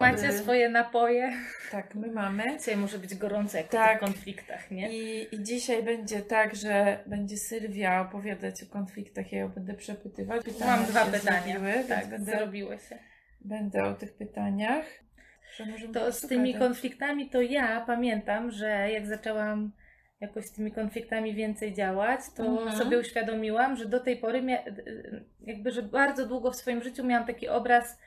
Macie swoje napoje. Tak, my mamy. Dzisiaj może być gorąco jak Tak. w konfliktach, nie? I, I dzisiaj będzie tak, że będzie Sylwia opowiadać o konfliktach, ja ją będę przepytywać. Pytania Mam dwa pytania. Zrobiły, tak, będę, zrobiły się. będę o tych pytaniach. To z tymi gadać. konfliktami to ja pamiętam, że jak zaczęłam jakoś z tymi konfliktami więcej działać, to Mhm. sobie uświadomiłam, że do tej pory mia- jakby, że bardzo długo w swoim życiu miałam taki obraz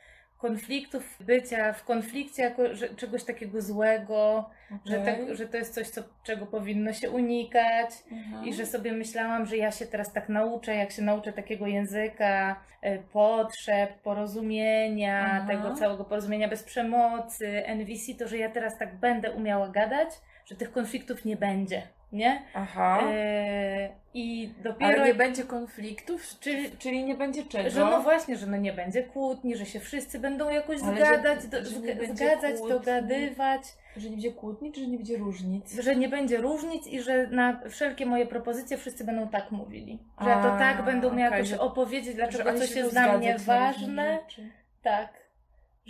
konfliktów, bycia w konflikcie jako że, czegoś takiego złego, że, Okej. tak, że to jest coś, co, czego powinno się unikać. Mhm. I że sobie myślałam, że ja się teraz tak nauczę, jak się nauczę takiego języka e, potrzeb, porozumienia, Aha. tego całego porozumienia bez przemocy, NVC, to że ja teraz tak będę umiała gadać, że tych konfliktów nie będzie, nie? Aha. E, I dopiero. Ale nie będzie konfliktów, Czyli- czyli, nie będzie czego? że no właśnie, że no nie będzie kłótni, że się wszyscy będą jakoś Ale że- zgadać, do, że zgadzać, kłótni. dogadywać. Że nie będzie kłótni, czy że nie będzie różnic? że nie będzie różnic i że na wszelkie moje propozycje wszyscy będą tak mówili. Że ja to A, tak umiała okej, jakoś że- opowiedzieć, dlaczego coś jest będą dla mnie zgadzać ważne. Tak.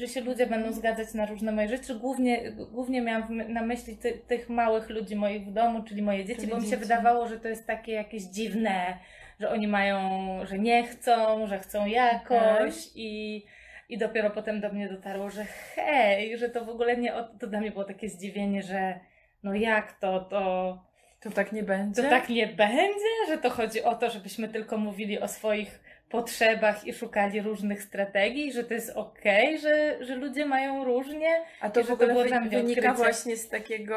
Że się ludzie będą zgadzać na różne moje rzeczy. Głównie, głównie miałam na myśli ty, tych małych ludzi moich w domu, czyli moje dzieci, bo mi się wydawało, że to jest takie jakieś dziwne, że oni mają, że nie chcą, że chcą jakoś i, i dopiero potem do mnie dotarło, że hej, że to w ogóle nie, to dla mnie było takie zdziwienie, że no jak to, to To tak nie będzie? to tak nie będzie, że to chodzi o to, żebyśmy tylko mówili o swoich potrzebach i szukali różnych strategii, że to jest okej, że, że ludzie mają różnie. A to w że to ogóle było dla wynika odkrycie. właśnie z takiego...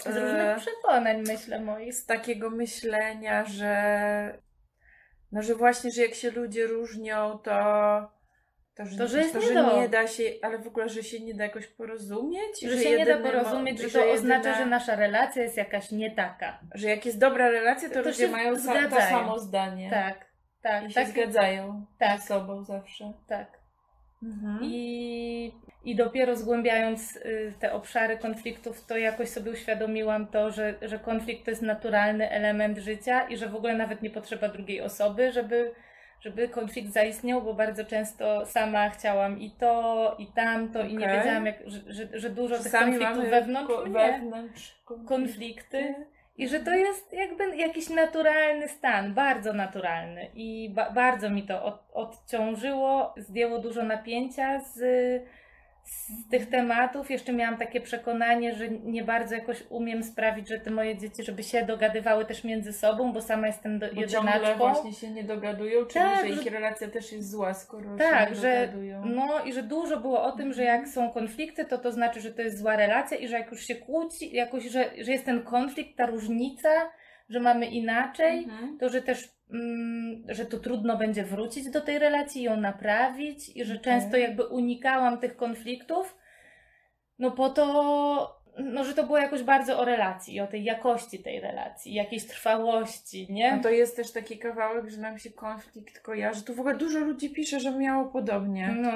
Z e, różnych przekonań, myślę, moich. z takiego myślenia, że no, że właśnie, że jak się ludzie różnią, to to, że, To, że jest to, nie że do. nie da się, ale w ogóle, że się nie da jakoś porozumieć, Że się nie da porozumieć, że to jedyna- oznacza, że nasza relacja jest jakaś nie taka. że jak jest dobra relacja, to, To ludzie mają sa- to zgadzają. samo zdanie. Tak, tak, I się tak, zgadzają tak. ze sobą zawsze. tak. Mhm. I, I dopiero zgłębiając y, te obszary konfliktów, to jakoś sobie uświadomiłam to, że, że konflikt to jest naturalny element życia i że w ogóle nawet nie potrzeba drugiej osoby, żeby, żeby konflikt zaistniał, bo bardzo często sama chciałam i to, i tamto, i nie wiedziałam, jak, że, że, że dużo tych Czasami konfliktów mamy wewnątrz ko- wewnątrz konflikty. I że to jest jakby jakiś naturalny stan, bardzo naturalny. I ba- bardzo mi to od- odciążyło, zdjęło dużo napięcia z, z tych tematów. Jeszcze miałam takie przekonanie, że nie bardzo jakoś umiem sprawić, że te moje dzieci, żeby się dogadywały też między sobą, bo sama jestem do, Bo ciągle jedynaczką. właśnie się nie dogadują, czyli Tak, że ich że- relacja też jest zła, skoro Tak, się nie że- dogadują. No i że dużo było o tym, że jak są konflikty, to to znaczy, że to jest zła relacja i że jak już się kłóci, jakoś, że, że jest ten konflikt, ta różnica, że mamy inaczej, Mhm. to że też, że to trudno będzie wrócić do tej relacji, ją naprawić i że często jakby unikałam tych konfliktów, no po to, no że to było jakoś bardzo o relacji, o tej jakości tej relacji, jakiejś trwałości, nie? No to jest też taki kawałek, że nam się konflikt kojarzy. Tu w ogóle dużo ludzi pisze, że miało podobnie. No,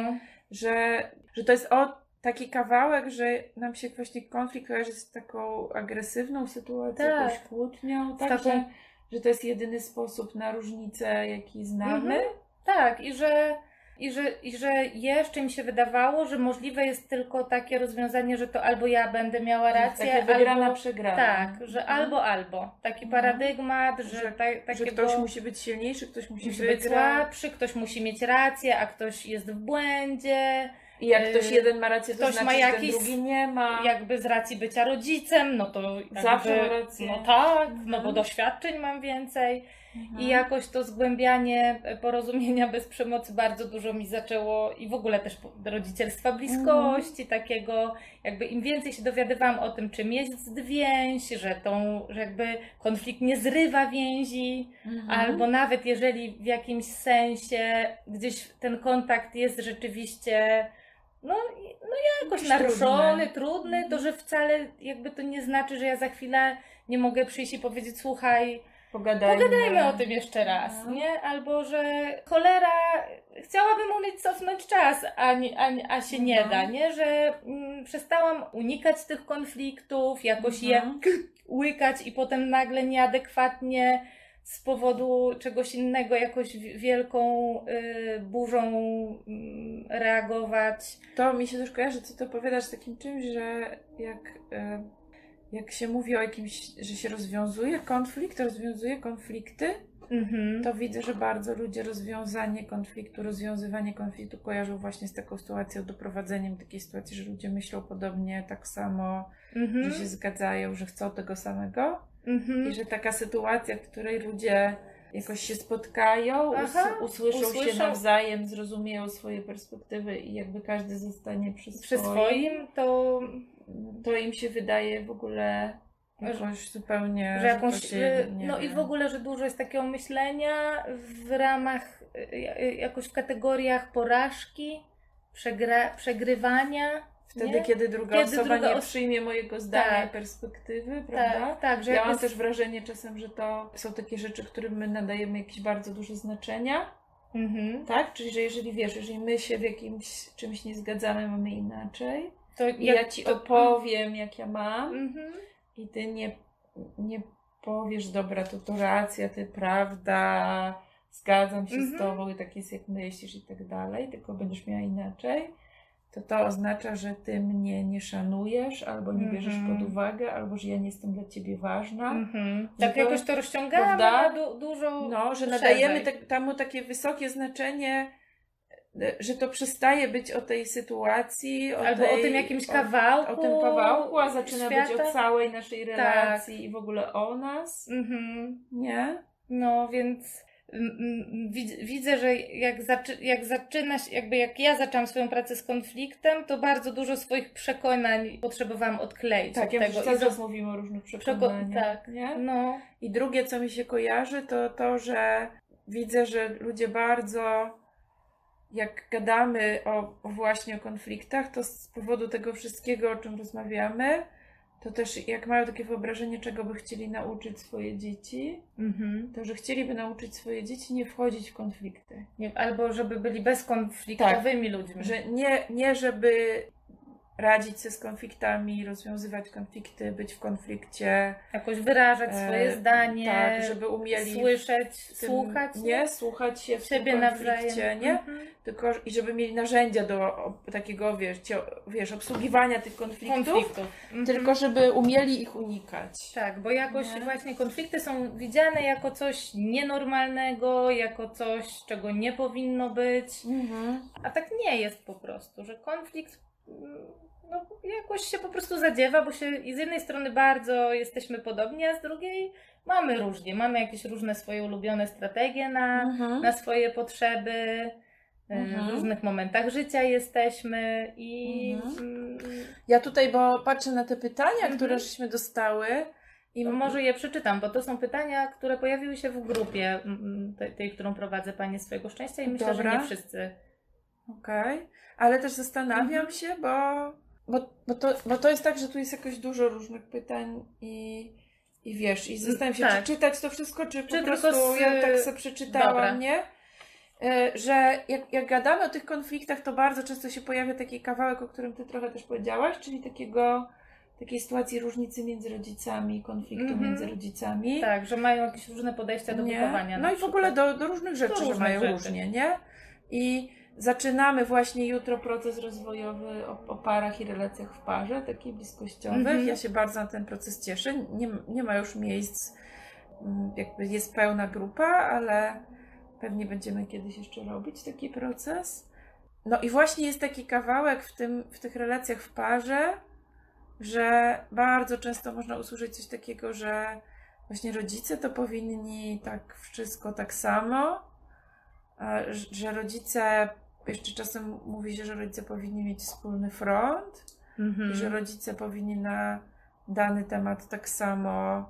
Że, że to jest o taki kawałek, że nam się właśnie konflikt kojarzy z taką agresywną sytuacją, Tak. jakąś kłótnią, tak, taką- że, że to jest jedyny sposób na różnicę, jaki znamy. Mhm. Tak, i że, i, że, i że jeszcze mi się wydawało, że możliwe jest tylko takie rozwiązanie, że to albo ja będę miała rację, Taka wygrana, albo przegrana. tak, że Mhm. albo albo. Taki Mhm. paradygmat, że, Że- ta, Że takiego ktoś musi być silniejszy, ktoś musi, musi być słabszy, ktoś musi mieć rację, a ktoś jest w błędzie. I jak ktoś Yy, jeden ma rację, to ktoś znaczy, ma jakiś- ten drugi nie ma. Jakby z racji bycia rodzicem, no to jakby, Zawsze ma rację. No tak, no bo Mhm. doświadczeń mam więcej. Mhm. I jakoś to zgłębianie porozumienia bez przemocy bardzo dużo mi zaczęło i w ogóle też rodzicielstwa bliskości, Mhm. takiego jakby im więcej się dowiadywałam o tym, czym jest więź, że, tą, że jakby konflikt nie zrywa więzi, Mhm. albo nawet jeżeli w jakimś sensie gdzieś ten kontakt jest rzeczywiście no, no jakoś Jakiś naruszony, trudny. trudny, to że wcale jakby to nie znaczy, że ja za chwilę nie mogę przyjść i powiedzieć, słuchaj, Pogadajmy. Pogadajmy o tym jeszcze raz, No. nie? Albo, że cholera, chciałabym umieć cofnąć czas, a, nie, a, a się nie Mhm. da, nie? Że mm, przestałam unikać tych konfliktów, jakoś je Mhm. łykać i potem nagle nieadekwatnie z powodu czegoś innego, jakoś wi- wielką y, burzą mm, reagować. To mi się też kojarzy, co ty opowiadasz z takim czymś, że jak, e, jak się mówi o jakimś, że się rozwiązuje konflikt, rozwiązuje konflikty, Mhm. to widzę, że bardzo ludzie rozwiązanie konfliktu, rozwiązywanie konfliktu kojarzą właśnie z taką sytuacją, doprowadzeniem do takiej sytuacji, że ludzie myślą podobnie, tak samo, Mhm. że się zgadzają, że chcą tego samego. Mhm. I że taka sytuacja, w której ludzie jakoś się spotkają, Aha, usłyszą, się usłyszą. nawzajem, zrozumieją swoje perspektywy i jakby każdy zostanie przy swoim, Przy swoim to, to im się wydaje w ogóle jakoś zupełnie, że jakąś, się, y, no i wiem. w ogóle, że dużo jest takiego myślenia w ramach, y, y, jakoś w kategoriach porażki, przegra, przegrywania. Wtedy, nie? kiedy druga Kiedy osoba druga nie przyjmie mojego zdania Tak. perspektywy, prawda? Tak, tak, że Ja mam z- też wrażenie czasem, że to są takie rzeczy, którym my nadajemy jakieś bardzo duże znaczenia, Mhm. tak? Czyli, że jeżeli wiesz, jeżeli my się w jakimś czymś nie zgadzamy, mamy inaczej, To i jak- ja ci to- opowiem, jak ja mam, Mhm. i ty nie, nie powiesz, dobra, to to racja, ty prawda, zgadzam się z Mhm. tobą i tak jest, jak myślisz i tak dalej, tylko będziesz miała inaczej, to to oznacza, że ty mnie nie szanujesz, albo nie bierzesz Mhm. pod uwagę, albo że ja nie jestem dla ciebie ważna. Mhm. Że Tak to- jakoś to rozciągamy na du- dużo No, że nadajemy tak, temu takie wysokie znaczenie, e, że to przestaje być o tej sytuacji, o, Albo tej, o tym jakimś o- kawałku o tym kawałku, a zaczyna być świata. o całej naszej relacji i w ogóle o nas. Mhm. Nie? No, więc mm, mm, widzę, że jak, zaczy, jak zaczyna się, jakby jak ja zaczęłam swoją pracę z konfliktem, to bardzo dużo swoich przekonań potrzebowałam odkleić Tak, od ja tego. cały za- czas mówimy o różnych przekonaniach. tak. Nie? No, I drugie, co mi się kojarzy, to to, że widzę, że ludzie bardzo, jak gadamy o, o właśnie o konfliktach, to z powodu tego wszystkiego, o czym rozmawiamy, to też jak mają takie wyobrażenie, czego by chcieli nauczyć swoje dzieci, mhm. to że chcieliby nauczyć swoje dzieci nie wchodzić w konflikty. nie, albo żeby byli bezkonfliktowymi ludźmi. Że nie, nie żeby radzić sobie z konfliktami, rozwiązywać konflikty, być w konflikcie. Jakoś wyrażać swoje e, zdanie, Tak, żeby umieli słyszeć, tym- słuchać. Nie, słuchać się w nawzajem. konflikcie, nie? Mhm. Tylko i żeby mieli narzędzia do takiego, wiesz, cio, wiesz, obsługiwania tych konfliktów, Konfliktów. Mhm. tylko żeby umieli ich unikać. Tak, bo jakoś Nie? właśnie konflikty są widziane jako coś nienormalnego, jako coś, czego nie powinno być. Mhm. A tak nie jest po prostu, że konflikt mm, no, jakoś się po prostu zadziewa, bo się i z jednej strony bardzo jesteśmy podobni, a z drugiej mamy różnie. Mamy jakieś różne swoje ulubione strategie na, Mhm. na swoje potrzeby. Mhm. W różnych momentach życia jesteśmy i. Mhm. mm, Ja tutaj, bo patrzę na te pytania, Mhm. które żeśmy dostały i No może je przeczytam, bo to są pytania, które pojawiły się w grupie tej, tej którą prowadzę Panie swojego szczęścia i myślę, Dobra. że nie wszyscy. Okej, ale też zastanawiam Mhm. się, bo, bo, bo, to, bo to jest tak, że tu jest jakoś dużo różnych pytań i, i wiesz, i zastanawiam się, Tak. czy czytać to wszystko, czy, Czy po prostu z- ja tak sobie przeczytałam, Dobra. nie? E, Że jak, jak gadamy o tych konfliktach, to bardzo często się pojawia taki kawałek, o którym ty trochę też powiedziałaś, czyli takiego takiej sytuacji różnicy między rodzicami, konfliktu Mhm. między rodzicami. Tak, że mają jakieś różne podejścia do Nie? wychowania. No i w ogóle do, do różnych rzeczy, że różnych mają rzeczy. różnie, nie? I zaczynamy właśnie jutro proces rozwojowy o, o parach i relacjach w parze, takich bliskościowych. Mhm. Ja się bardzo na ten proces cieszę. Nie, nie ma już miejsc, mm, jakby jest pełna grupa, ale pewnie będziemy kiedyś jeszcze robić taki proces. No i właśnie jest taki kawałek w, tym, w tych relacjach w parze, że bardzo często można usłyszeć coś takiego, że właśnie rodzice to powinni tak wszystko tak samo, że rodzice, jeszcze czasem mówi się, że rodzice powinni mieć wspólny front Mhm. i że rodzice powinni na dany temat tak samo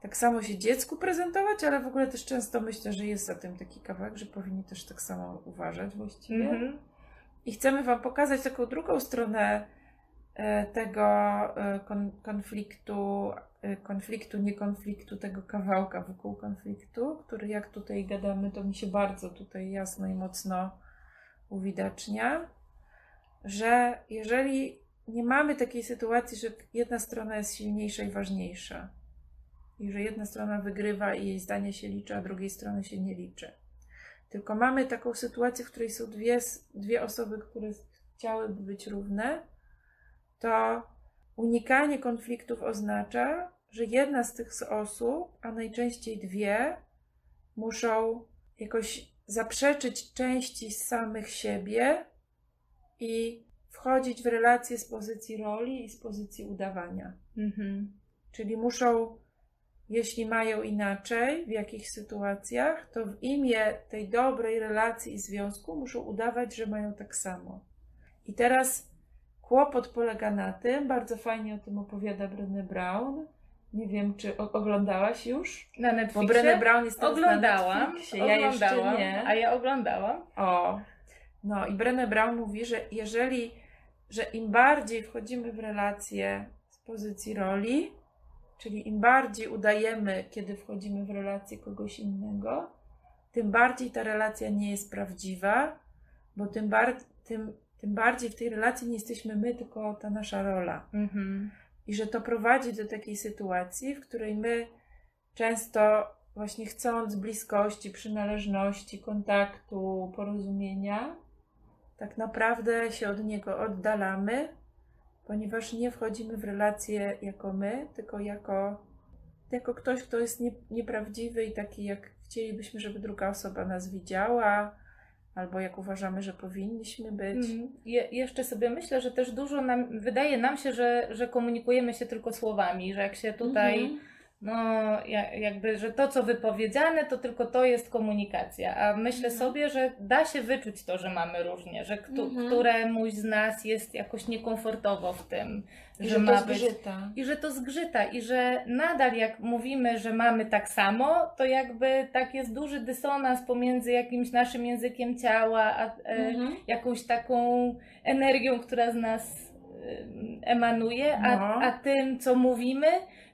tak samo się dziecku prezentować, ale w ogóle też często myślę, że jest za tym taki kawałek, że powinni też tak samo uważać właściwie. Mhm. I chcemy Wam pokazać taką drugą stronę e, tego e, kon, konfliktu, e, konfliktu, nie konfliktu, tego kawałka wokół konfliktu, który jak tutaj gadamy, to mi się bardzo tutaj jasno i mocno uwidacznia, że jeżeli nie mamy takiej sytuacji, że jedna strona jest silniejsza i ważniejsza, i że jedna strona wygrywa i jej zdanie się liczy, a drugiej strony się nie liczy. Tylko mamy taką sytuację, w której są dwie, dwie osoby, które chciałyby być równe, to unikanie konfliktów oznacza, że jedna z tych osób, a najczęściej dwie, muszą jakoś zaprzeczyć części samych siebie i wchodzić w relacje z pozycji roli i z pozycji udawania. Mhm. Czyli muszą, jeśli mają inaczej w jakichś sytuacjach, to w imię tej dobrej relacji i związku muszą udawać, że mają tak samo. I teraz kłopot polega na tym, bardzo fajnie o tym opowiada Brené Brown. Nie wiem, czy oglądałaś już? Na Bo Netflixie Brené Brown jest teraz oglądałam, na Netflixie. Ja jeszcze oglądałam, nie. a ja oglądałam. O, no i Brené Brown mówi, że jeżeli, że im bardziej wchodzimy w relacje z pozycji roli, czyli im bardziej udajemy, kiedy wchodzimy w relację kogoś innego, tym bardziej ta relacja nie jest prawdziwa, bo tym, bar- tym, tym bardziej w tej relacji nie jesteśmy my, tylko ta nasza rola. Mhm. I że to prowadzi do takiej sytuacji, w której my często właśnie chcąc bliskości, przynależności, kontaktu, porozumienia, tak naprawdę się od niego oddalamy, ponieważ nie wchodzimy w relacje jako my, tylko jako, jako ktoś, kto jest nie, nieprawdziwy i taki, jak chcielibyśmy, żeby druga osoba nas widziała, albo jak uważamy, że powinniśmy być. Mhm. Je, jeszcze sobie myślę, że też dużo nam, wydaje nam się, że, że komunikujemy się tylko słowami, że jak się tutaj, Mhm. No ja- jakby, że to co wypowiedziane, to tylko to jest komunikacja, a myślę Mhm. sobie, że da się wyczuć to, że mamy różnie, że kto, Mhm. któremuś z nas jest jakoś niekomfortowo w tym, I że, że to ma być zgrzyta. i że to zgrzyta, i że nadal jak mówimy, że mamy tak samo, to jakby tak jest duży dysonans pomiędzy jakimś naszym językiem ciała, a e, Mhm. jakąś taką energią, która z nas e, emanuje, a, No. a tym, co mówimy,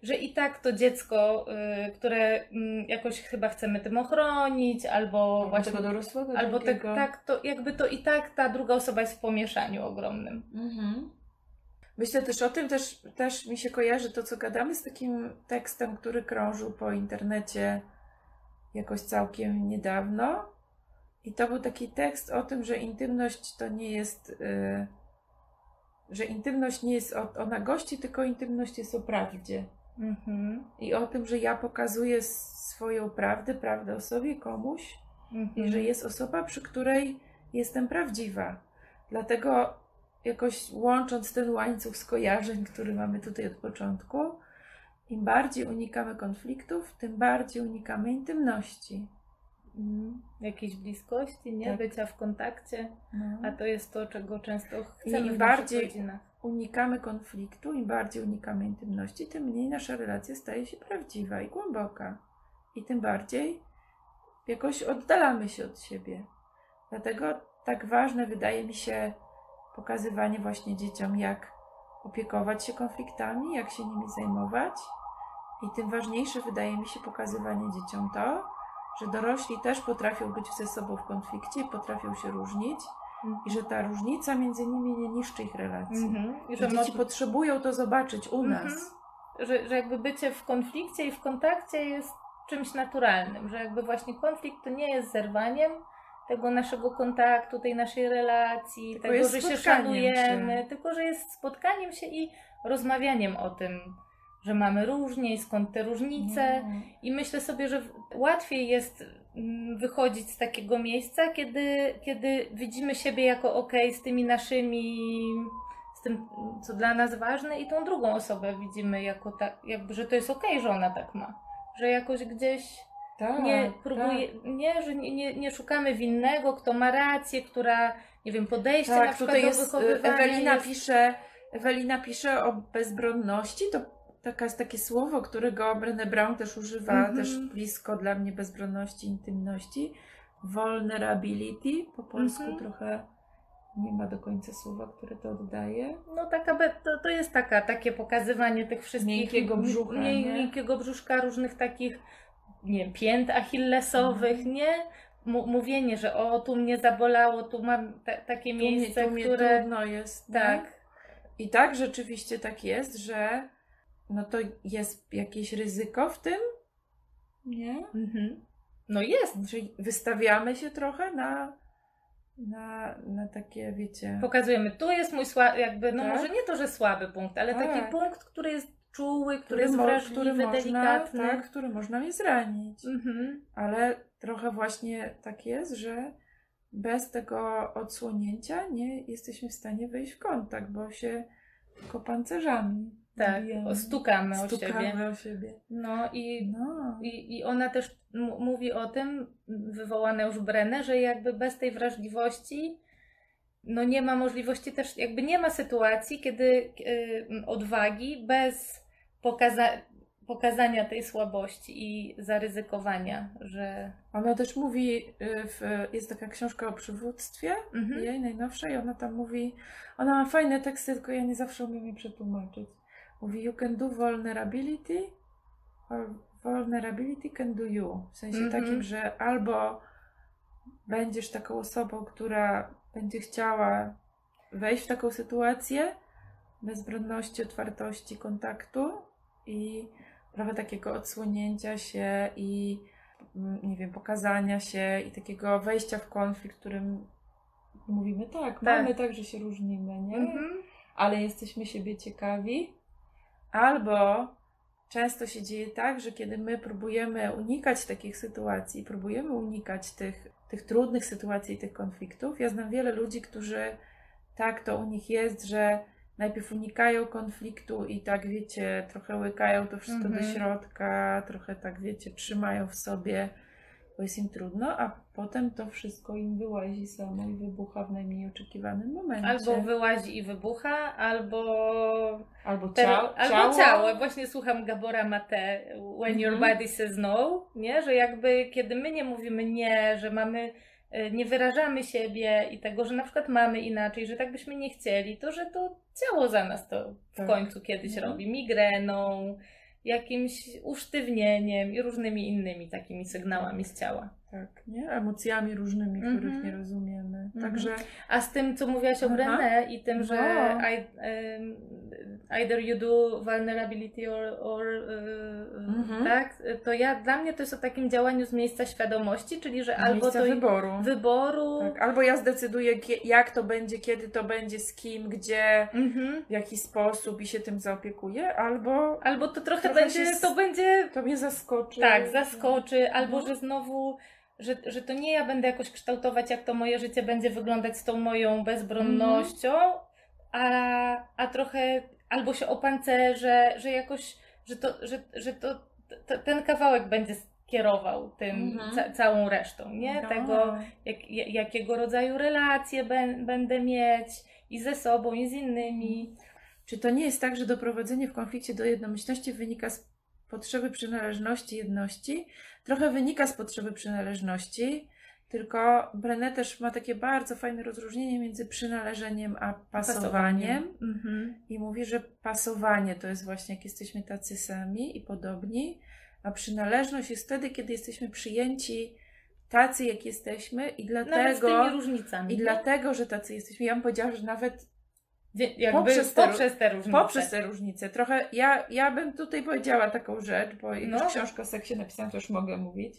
że i tak to dziecko, e, które mm, jakoś chyba chcemy tym ochronić, albo właśnie. tego dorosłego Albo tak, tak, to jakby to i tak ta druga osoba jest w pomieszaniu ogromnym. Mhm. Myślę też o tym, też, też mi się kojarzy to, co gadamy z takim tekstem, który krążył po internecie jakoś całkiem niedawno. I to był taki tekst o tym, że intymność to nie jest, y, że intymność nie jest o, o nagości, tylko intymność jest o prawdzie. Mhm. I o tym, że ja pokazuję swoją prawdę, prawdę o sobie komuś, Mhm. i że jest osoba, przy której jestem prawdziwa. Dlatego jakoś łącząc ten łańcuch skojarzeń, który mamy tutaj od początku, im bardziej unikamy konfliktów, tym bardziej unikamy intymności. Mhm. Jakiejś bliskości, nie? Tak. Bycia w kontakcie. No. A to jest to, czego często chcemy im w bardziej- rodzinach. Unikamy konfliktu, im bardziej unikamy intymności, tym mniej nasza relacja staje się prawdziwa i głęboka. I tym bardziej jakoś oddalamy się od siebie. Dlatego tak ważne wydaje mi się pokazywanie właśnie dzieciom, jak opiekować się konfliktami, jak się nimi zajmować. I tym ważniejsze wydaje mi się pokazywanie dzieciom to, że dorośli też potrafią być ze sobą w konflikcie potrafią się różnić, i że ta różnica między nimi nie niszczy ich relacji. Mhm. I Że dzieci mo- potrzebują to zobaczyć u Mhm. nas. że, że jakby bycie w konflikcie i w kontakcie jest czymś naturalnym, że jakby właśnie konflikt to nie jest zerwaniem tego naszego kontaktu, tej naszej relacji, Tylko tego, że się szanujemy, się. tylko że jest spotkaniem się i rozmawianiem o tym, że mamy różnie i skąd te różnice. No. I myślę sobie, że łatwiej jest mm, wychodzić z takiego miejsca, kiedy, kiedy widzimy siebie jako ok z tymi naszymi, z tym, co dla nas ważne, i tą drugą osobę widzimy jako tak, jakby, że to jest ok, że ona tak ma. Że jakoś gdzieś Tak, nie próbuje, nie, że nie, nie, nie szukamy winnego, kto ma rację, która, nie wiem, podejście Tak, na przykład tutaj do jest, wychowywania Ewelina jest... pisze, Ewelina pisze o bezbronności, to taka jest takie słowo, którego Brené Brown też używa, Mhm. też blisko dla mnie bezbronności, intymności. Vulnerability, po polsku Mhm. trochę nie ma do końca słowa, które to oddaje. No taka, to, to jest taka, takie pokazywanie tych wszystkich... Miękkiego brzucha, nie? Miękkiego brzuszka, różnych takich, nie wiem, pięt achillesowych, Mhm. nie? M- mówienie, że o, tu mnie zabolało, tu mam ta, takie Tu mnie, miejsce, tu mnie które... trudno jest. nie? Tak. I tak rzeczywiście tak jest, że no to jest jakieś ryzyko w tym, nie? Mhm. No jest. Czyli wystawiamy się trochę na, na, na takie, wiecie... Pokazujemy, tu jest mój słaby, jakby, no Tak. może nie to, że słaby punkt, ale taki Tak. punkt, który jest czuły, który, jest mo- wrażliwy, który można, delikatny. tak, który można mnie zranić. Mhm. Ale trochę właśnie tak jest, że bez tego odsłonięcia nie jesteśmy w stanie wejść w kontakt, bo się tylko pancerzami Tak, stukamy, o Stukamy siebie. o siebie. No i, No. i, i ona też mówi o tym, wywołane już Brenę, że jakby bez tej wrażliwości no nie ma możliwości też, jakby nie ma sytuacji, kiedy y, odwagi bez pokaza- pokazania tej słabości i zaryzykowania, że Ona też mówi, y, w, jest taka książka o przywództwie, mhm. jej najnowszej, ona tam mówi, ona ma fajne teksty, tylko ja nie zawsze umiem je przetłumaczyć. Mówi, you can do vulnerability, or vulnerability can do you. W sensie Mhm. takim, że albo będziesz taką osobą, która będzie chciała wejść w taką sytuację, bezbronności, otwartości, kontaktu i trochę takiego odsłonięcia się i mm, nie wiem, pokazania się i takiego wejścia w konflikt, którym mówimy tak, mamy tak, że się różnimy, nie? Mhm. Ale jesteśmy siebie ciekawi. Albo często się dzieje tak, że kiedy my próbujemy unikać takich sytuacji, próbujemy unikać tych, tych trudnych sytuacji i tych konfliktów. Ja znam wiele ludzi, którzy tak to u nich jest, że najpierw unikają konfliktu i tak wiecie, trochę łykają to wszystko do Mhm. środka, trochę tak wiecie, trzymają w sobie, bo jest im trudno, a potem to wszystko im wyłazi samo i wybucha w najmniej oczekiwanym momencie. Albo wyłazi i wybucha, albo albo, ciało, albo ciało. Właśnie słucham Gabora Mate, When Your Mhm. Body Says No, nie? że jakby kiedy my nie mówimy nie, że mamy, y, nie wyrażamy siebie i tego, że na przykład mamy inaczej, że tak byśmy nie chcieli, to że to ciało za nas to w Tak. końcu kiedyś Mhm. robi migreną, jakimś usztywnieniem i różnymi innymi takimi sygnałami z ciała. Tak, nie? Emocjami różnymi, Mhm. których nie rozumiemy. Mhm. Także A z tym, co mówiłaś o Aha. Brené i tym, że No. I, em, either you do vulnerability or, or y, Mhm. tak, to ja, dla mnie to jest o takim działaniu z miejsca świadomości, czyli że albo miejsca to wyboru. wyboru, Tak, albo ja zdecyduję, jak to będzie, kiedy to będzie, z kim, gdzie, mhm. w jaki sposób i się tym zaopiekuję, albo albo to trochę, Trochę będzie, się to będzie to mnie zaskoczy. tak, zaskoczy, albo Mhm. że znowu że, że to nie ja będę jakoś kształtować, jak to moje życie będzie wyglądać z tą moją bezbronnością, a, a trochę albo się opancerzę, że jakoś, że to, że, że to, ten kawałek będzie kierował tym Mhm. ca- całą resztą, nie? No. Tego, jak, ja- jakiego rodzaju relacje będę mieć i ze sobą, i z innymi. Czy to nie jest tak, że doprowadzenie w konflikcie do jednomyślności wynika z potrzeby przynależności, jedności? Trochę wynika z potrzeby przynależności, tylko Brené też ma takie bardzo fajne rozróżnienie między przynależeniem a pasowaniem. Mhm. I mówi, że pasowanie to jest właśnie jak jesteśmy tacy sami i podobni, a przynależność jest wtedy, kiedy jesteśmy przyjęci tacy, jak jesteśmy i Nawet z dlatego, tymi różnicami. i nie? dlatego, że tacy jesteśmy. Ja bym powiedziała, że nawet Jakby poprzez poprzez te te, różnice. poprzez te różnice. Trochę ja, ja bym tutaj powiedziała taką rzecz, bo No. już książkę o seksie napisałam, to już mogę mówić,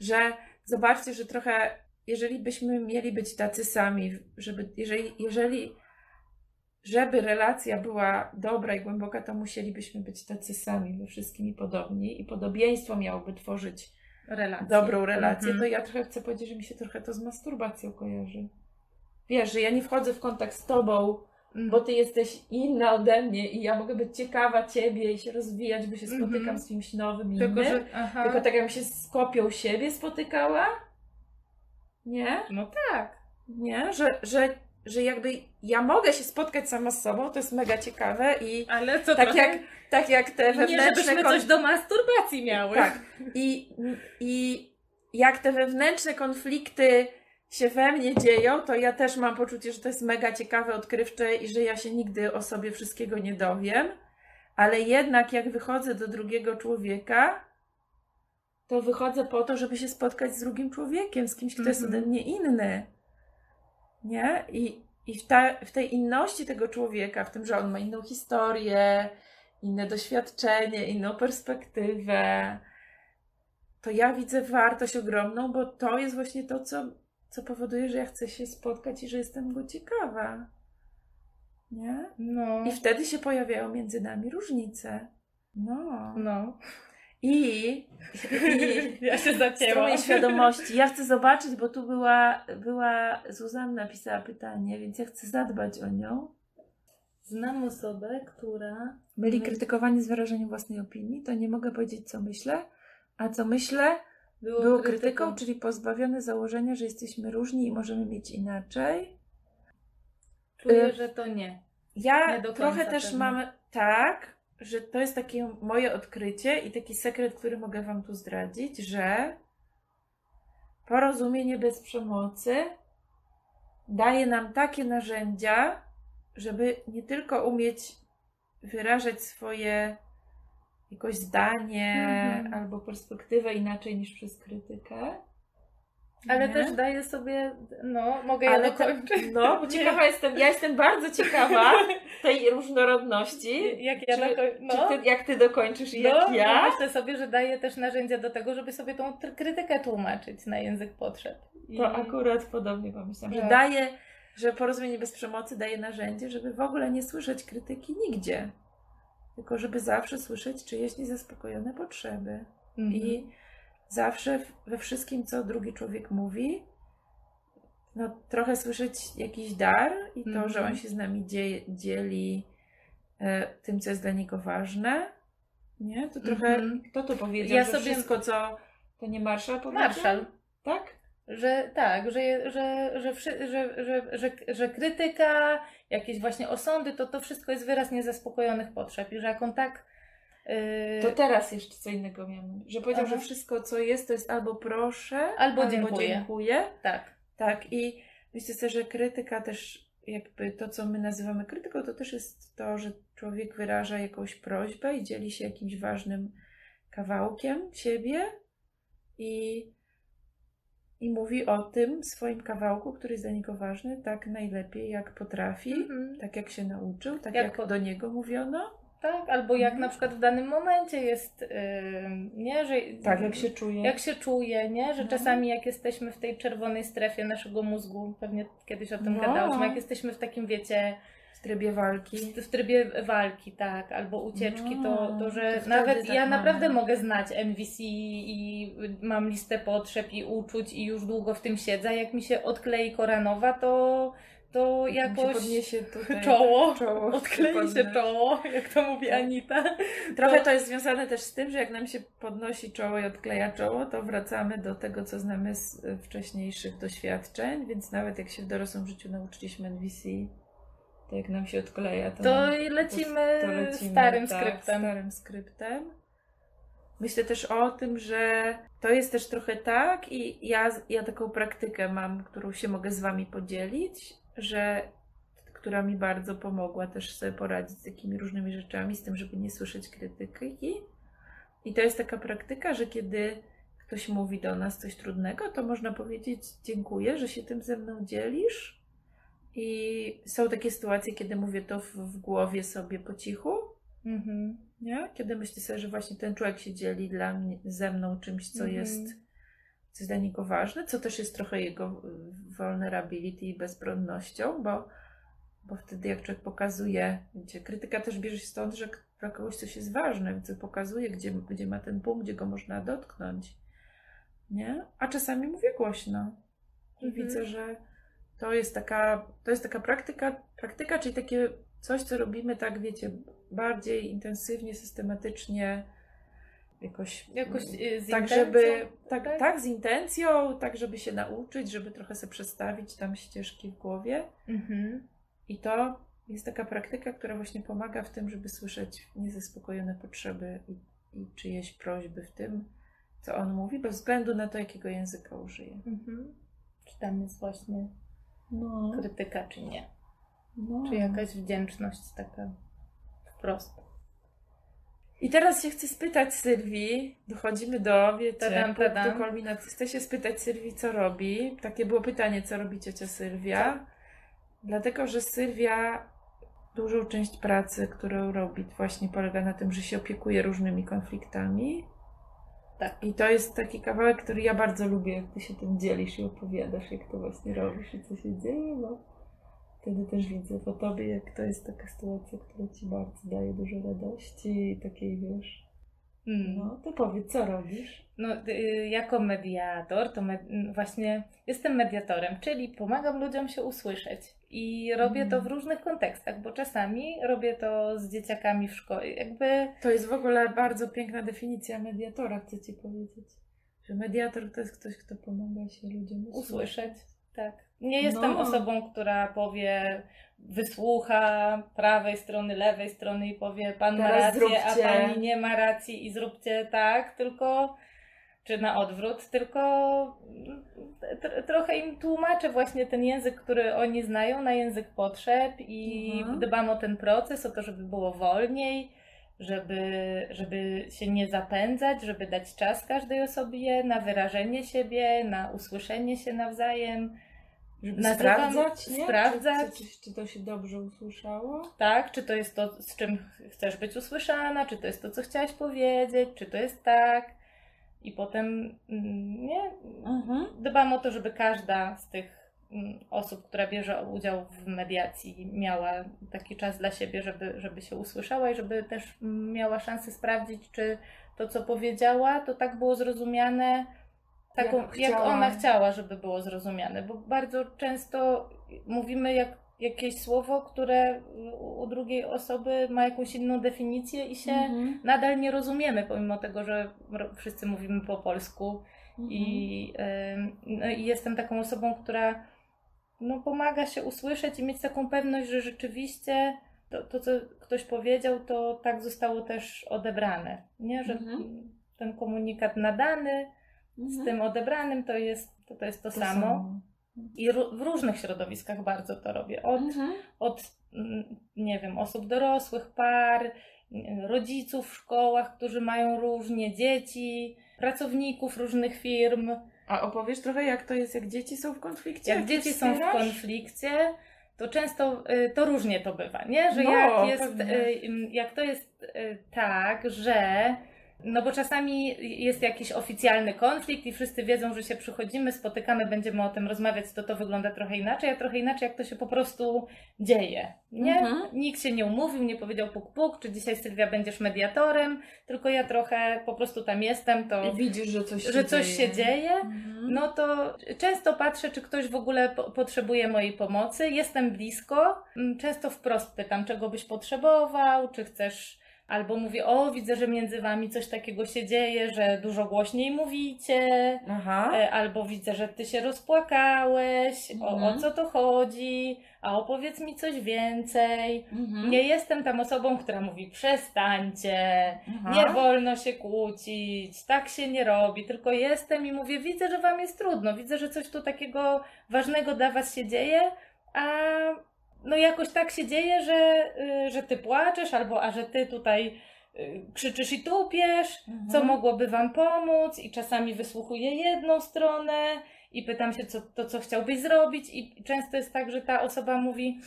że zobaczcie, że trochę, jeżeli byśmy mieli być tacy sami, żeby, jeżeli, jeżeli żeby relacja była dobra i głęboka, to musielibyśmy być tacy sami we wszystkim i podobni i podobieństwo miałoby tworzyć Relacje. dobrą relację, Mhm. to ja trochę chcę powiedzieć, że mi się trochę to z masturbacją kojarzy. Wiesz, że ja nie wchodzę w kontakt z tobą. Bo ty jesteś inna ode mnie i ja mogę być ciekawa ciebie i się rozwijać, bo się spotykam z kimś nowym, innym. Tylko, Tylko, że, aha. tak jakbym się z kopią siebie spotykała. Nie? No tak. Nie? Że, że, że jakby ja mogę się spotkać sama z sobą, to jest mega ciekawe i Ale co tak trochę... jak, tak jak te I nie, wewnętrzne kon- coś do masturbacji miały. Tak. I, I jak te wewnętrzne konflikty się we mnie dzieją, to ja też mam poczucie, że to jest mega ciekawe, odkrywcze i że ja się nigdy o sobie wszystkiego nie dowiem. Ale jednak jak wychodzę do drugiego człowieka, to wychodzę po to, żeby się spotkać z drugim człowiekiem, z kimś, kto jest Mhm. ode mnie inny. Nie? I, i w, ta, w tej inności tego człowieka, w tym, że on ma inną historię, inne doświadczenie, inną perspektywę, to ja widzę wartość ogromną, bo to jest właśnie to, co, co powoduje, że ja chcę się spotkać i że jestem go ciekawa. Nie? No. I wtedy się pojawiają między nami różnice. No. No. I, i Ja się zacięłam. świadomości. Ja chcę zobaczyć, bo tu była, była Zuzanna pisała pytanie, więc ja chcę zadbać o nią. Znam osobę, która. Byli Mhm. krytykowani z wyrażeniem własnej opinii, to nie mogę powiedzieć, co myślę, a co myślę, było krytyką, czyli pozbawione założenia, że jesteśmy różni i możemy mieć inaczej. Czuję, y- że to nie. Ja Nie trochę też pewnie. mam tak, że to jest takie moje odkrycie i taki sekret, który mogę Wam tu zdradzić, że porozumienie bez przemocy daje nam takie narzędzia, żeby nie tylko umieć wyrażać swoje jakoś zdanie Mhm. albo perspektywę inaczej niż przez krytykę. Ale nie? też daję sobie. No, mogę Ale ja te- dokończyć. No, bo ciekawa jestem, ja jestem bardzo ciekawa tej różnorodności. Jak ja Czy- dokoń... Czy no. ty, jak ty dokończysz i No, jak no ja? myślę sobie, że daję też narzędzia do tego, żeby sobie tą krytykę tłumaczyć na język potrzeb. I... To akurat podobnie pomyślałam, że Tak. daje, że porozumienie bez przemocy daje narzędzie, żeby w ogóle nie słyszeć krytyki nigdzie. Tylko żeby zawsze słyszeć czyjeś niezaspokojone potrzeby. Mhm. I zawsze w- we wszystkim, co drugi człowiek mówi, no trochę słyszeć jakiś dar i to, Mhm. że on się z nami dzie- dzieli e, tym, co jest dla niego ważne. Nie? To trochę, Mhm. kto to powiedział, Ja sobie- wszystko, co... To nie Marszał powiedział? Marszal. Tak? Że tak, że, że, że, że, że, że, krytyka, jakieś właśnie osądy, to to wszystko jest wyraz niezaspokojonych potrzeb. I że jak on tak. Yy, To teraz jeszcze co innego miałam. Że powiedział, Aha. że wszystko, co jest, to jest albo proszę, Albo dziękuję. dziękuję. tak. Tak, i myślę sobie, że krytyka też, jakby to, co my nazywamy krytyką, to też jest to, że człowiek wyraża jakąś prośbę i dzieli się jakimś ważnym kawałkiem siebie i, i mówi o tym swoim kawałku, który jest dla niego ważny, tak najlepiej jak potrafi, Mhm. tak jak się nauczył, tak Jak jak, po- do niego mówiono, Tak, albo jak Mhm. na przykład w danym momencie jest, yy, nie, że. tak jak się czuje. Jak się czuje, nie? Że No. czasami jak jesteśmy w tej czerwonej strefie naszego mózgu, pewnie kiedyś o tym No. gadałyśmy, jak jesteśmy w takim, wiecie, w trybie walki. w trybie walki, tak, albo ucieczki, to, No, to że to nawet ja mamy. naprawdę mogę znać MVC i mam listę potrzeb i uczuć i już długo w tym siedzę. Jak mi się odklei koranowa, to, to jakoś podniesie tutaj czoło, czoło odklei się czoło, jak to mówi. Anita. Trochę To- to jest związane też z tym, że jak nam się podnosi czoło i odkleja czoło, to wracamy do tego, co znamy z wcześniejszych doświadczeń, więc nawet jak się w dorosłym życiu nauczyliśmy NVC, to jak nam się odkleja, to, To nam- lecimy, to lecimy starym tak, skryptem. starym skryptem. Myślę też o tym, że to jest też trochę tak i ja, ja taką praktykę mam, którą się mogę z Wami podzielić, że która mi bardzo pomogła też sobie poradzić z takimi różnymi rzeczami, z tym, żeby nie słyszeć krytyki. I to jest taka praktyka, że kiedy ktoś mówi do nas coś trudnego, to można powiedzieć dziękuję, że się tym ze mną dzielisz. I są takie sytuacje, kiedy mówię to w, w głowie sobie po cichu, Mhm. nie? Kiedy myślę sobie, że właśnie ten człowiek się dzieli dla mnie, ze mną czymś, co Mhm. jest, co jest dla niego ważne, co też jest trochę jego y, vulnerability i bezbronnością, bo, bo wtedy jak człowiek pokazuje, gdzie krytyka też bierze się stąd, że dla kogoś coś jest ważne, więc pokazuje, gdzie, gdzie ma ten punkt, gdzie go można dotknąć, nie? A czasami mówię głośno i Mhm. widzę, że to jest taka, to jest taka praktyka, praktyka, czyli takie coś, co robimy tak, wiecie, bardziej intensywnie, systematycznie, jakoś, Jakoś y, z tak, intencją, żeby, tak, tak? tak, z intencją, tak, żeby się nauczyć, żeby trochę sobie przestawić tam ścieżki w głowie. Mhm. I to jest taka praktyka, która właśnie pomaga w tym, żeby słyszeć niezaspokojone potrzeby i, i czyjeś prośby w tym, co on mówi, bez względu na to, jakiego języka użyje. Mhm. Czy tam jest właśnie No, krytyka, czy nie? no. Czy jakaś wdzięczność taka wprost? I teraz się chcę spytać Sylwii, dochodzimy do, wiecie, Tadam, tadam. kulminacji. Chcę się spytać Sylwii, co robi. Takie było pytanie, co robi ciocia Sylwia. Dlatego, że Sylwia dużą część pracy, którą robi, właśnie polega na tym, że się opiekuje różnymi konfliktami. Tak. I to jest taki kawałek, który ja bardzo lubię, jak ty się tym dzielisz i opowiadasz, jak to właśnie robisz i co się dzieje, bo wtedy też widzę po tobie, jak to jest taka sytuacja, która ci bardzo daje dużo radości i takiej, wiesz, Mm. no to powiedz, co robisz? No, y, jako mediator, to me- właśnie jestem mediatorem, czyli pomagam ludziom się usłyszeć. I robię to w Mm. różnych kontekstach, bo czasami robię to z dzieciakami w szkole. Jakby To jest w ogóle bardzo piękna definicja mediatora, chcę ci powiedzieć. Że mediator to jest ktoś, kto pomaga się ludziom usłyszeć. Tak. Nie jestem No. osobą, która powie, wysłucha prawej strony, lewej strony i powie, pan ma Teraz rację, zróbcie. a pani nie ma racji i zróbcie tak, tylko czy na odwrót, tylko mm, tr- trochę im tłumaczę właśnie ten język, który oni znają, na język potrzeb i Mhm. dbam o ten proces, o to, żeby było wolniej, żeby, żeby się nie zapędzać, żeby dać czas każdej osobie na wyrażenie siebie, na usłyszenie się nawzajem. Żeby Nazywam- sprawdzać, nie? sprawdzać. Czy, czy, czy to się dobrze usłyszało? Tak, czy to jest to, z czym ch- chcesz być usłyszana, czy to jest to, co chciałaś powiedzieć, czy to jest tak. I potem mm, nie, Mhm. dbam o to, żeby każda z tych mm, osób, która bierze udział w mediacji, miała taki czas dla siebie, żeby, żeby się usłyszała i żeby też mm, miała szansę sprawdzić, czy to, co powiedziała, to tak było zrozumiane, taką, Jak jak, ona chciała, żeby było zrozumiane. Bo bardzo często mówimy jak, jakieś słowo, które u, drugiej osoby ma jakąś inną definicję i się Mhm. nadal nie rozumiemy, pomimo tego, że wszyscy mówimy po polsku. Mhm. I, no, i jestem taką osobą, która no, pomaga się usłyszeć i mieć taką pewność, że rzeczywiście to, to, co ktoś powiedział, to tak zostało też odebrane. Nie? Że Mhm. ten komunikat nadany z Mhm. tym odebranym to jest to, to, jest to, To samo. I w różnych środowiskach bardzo to robię. Od, Mhm. od mm, nie wiem, osób dorosłych, par, mm, rodziców w szkołach, którzy mają różnie, dzieci, pracowników różnych firm. A opowiesz trochę, jak to jest, jak dzieci są w konflikcie? Jak ich dzieci są w konflikcie, to często y, to różnie to bywa, nie? Że No, jak, jest, y, ym, jak to jest y, tak, że no bo czasami jest jakiś oficjalny konflikt i wszyscy wiedzą, że się przychodzimy, spotykamy, będziemy o tym rozmawiać, to to wygląda trochę inaczej, a trochę inaczej, jak to się po prostu dzieje, nie? Mhm. Nikt się nie umówił, nie powiedział puk puk, czy dzisiaj Sylwia będziesz mediatorem, tylko ja trochę po prostu tam jestem, to I widzisz, że coś się że coś dzieje. się dzieje, Mhm. no to często patrzę, czy ktoś w ogóle po- potrzebuje mojej pomocy. Jestem blisko. Mm, Często wprost pytam, czego byś potrzebował, czy chcesz. Albo mówię, o, widzę, że między wami coś takiego się dzieje, że dużo głośniej mówicie. Aha. E, Albo widzę, że ty się rozpłakałeś. O, o Mhm. co to chodzi? A opowiedz mi coś więcej. Mhm. Nie jestem tam osobą, która mówi, przestańcie. Aha. Nie wolno się kłócić, tak się nie robi, tylko jestem i mówię, widzę, że wam jest trudno, widzę, że coś tu takiego ważnego dla was się dzieje, a no jakoś tak się dzieje, że, y, że ty płaczesz, albo a że ty tutaj y, krzyczysz i tupiesz, Mhm. co mogłoby wam pomóc i czasami wysłuchuję jedną stronę i pytam się, co, to co chciałbyś zrobić i często jest tak, że ta osoba mówi, "Mm,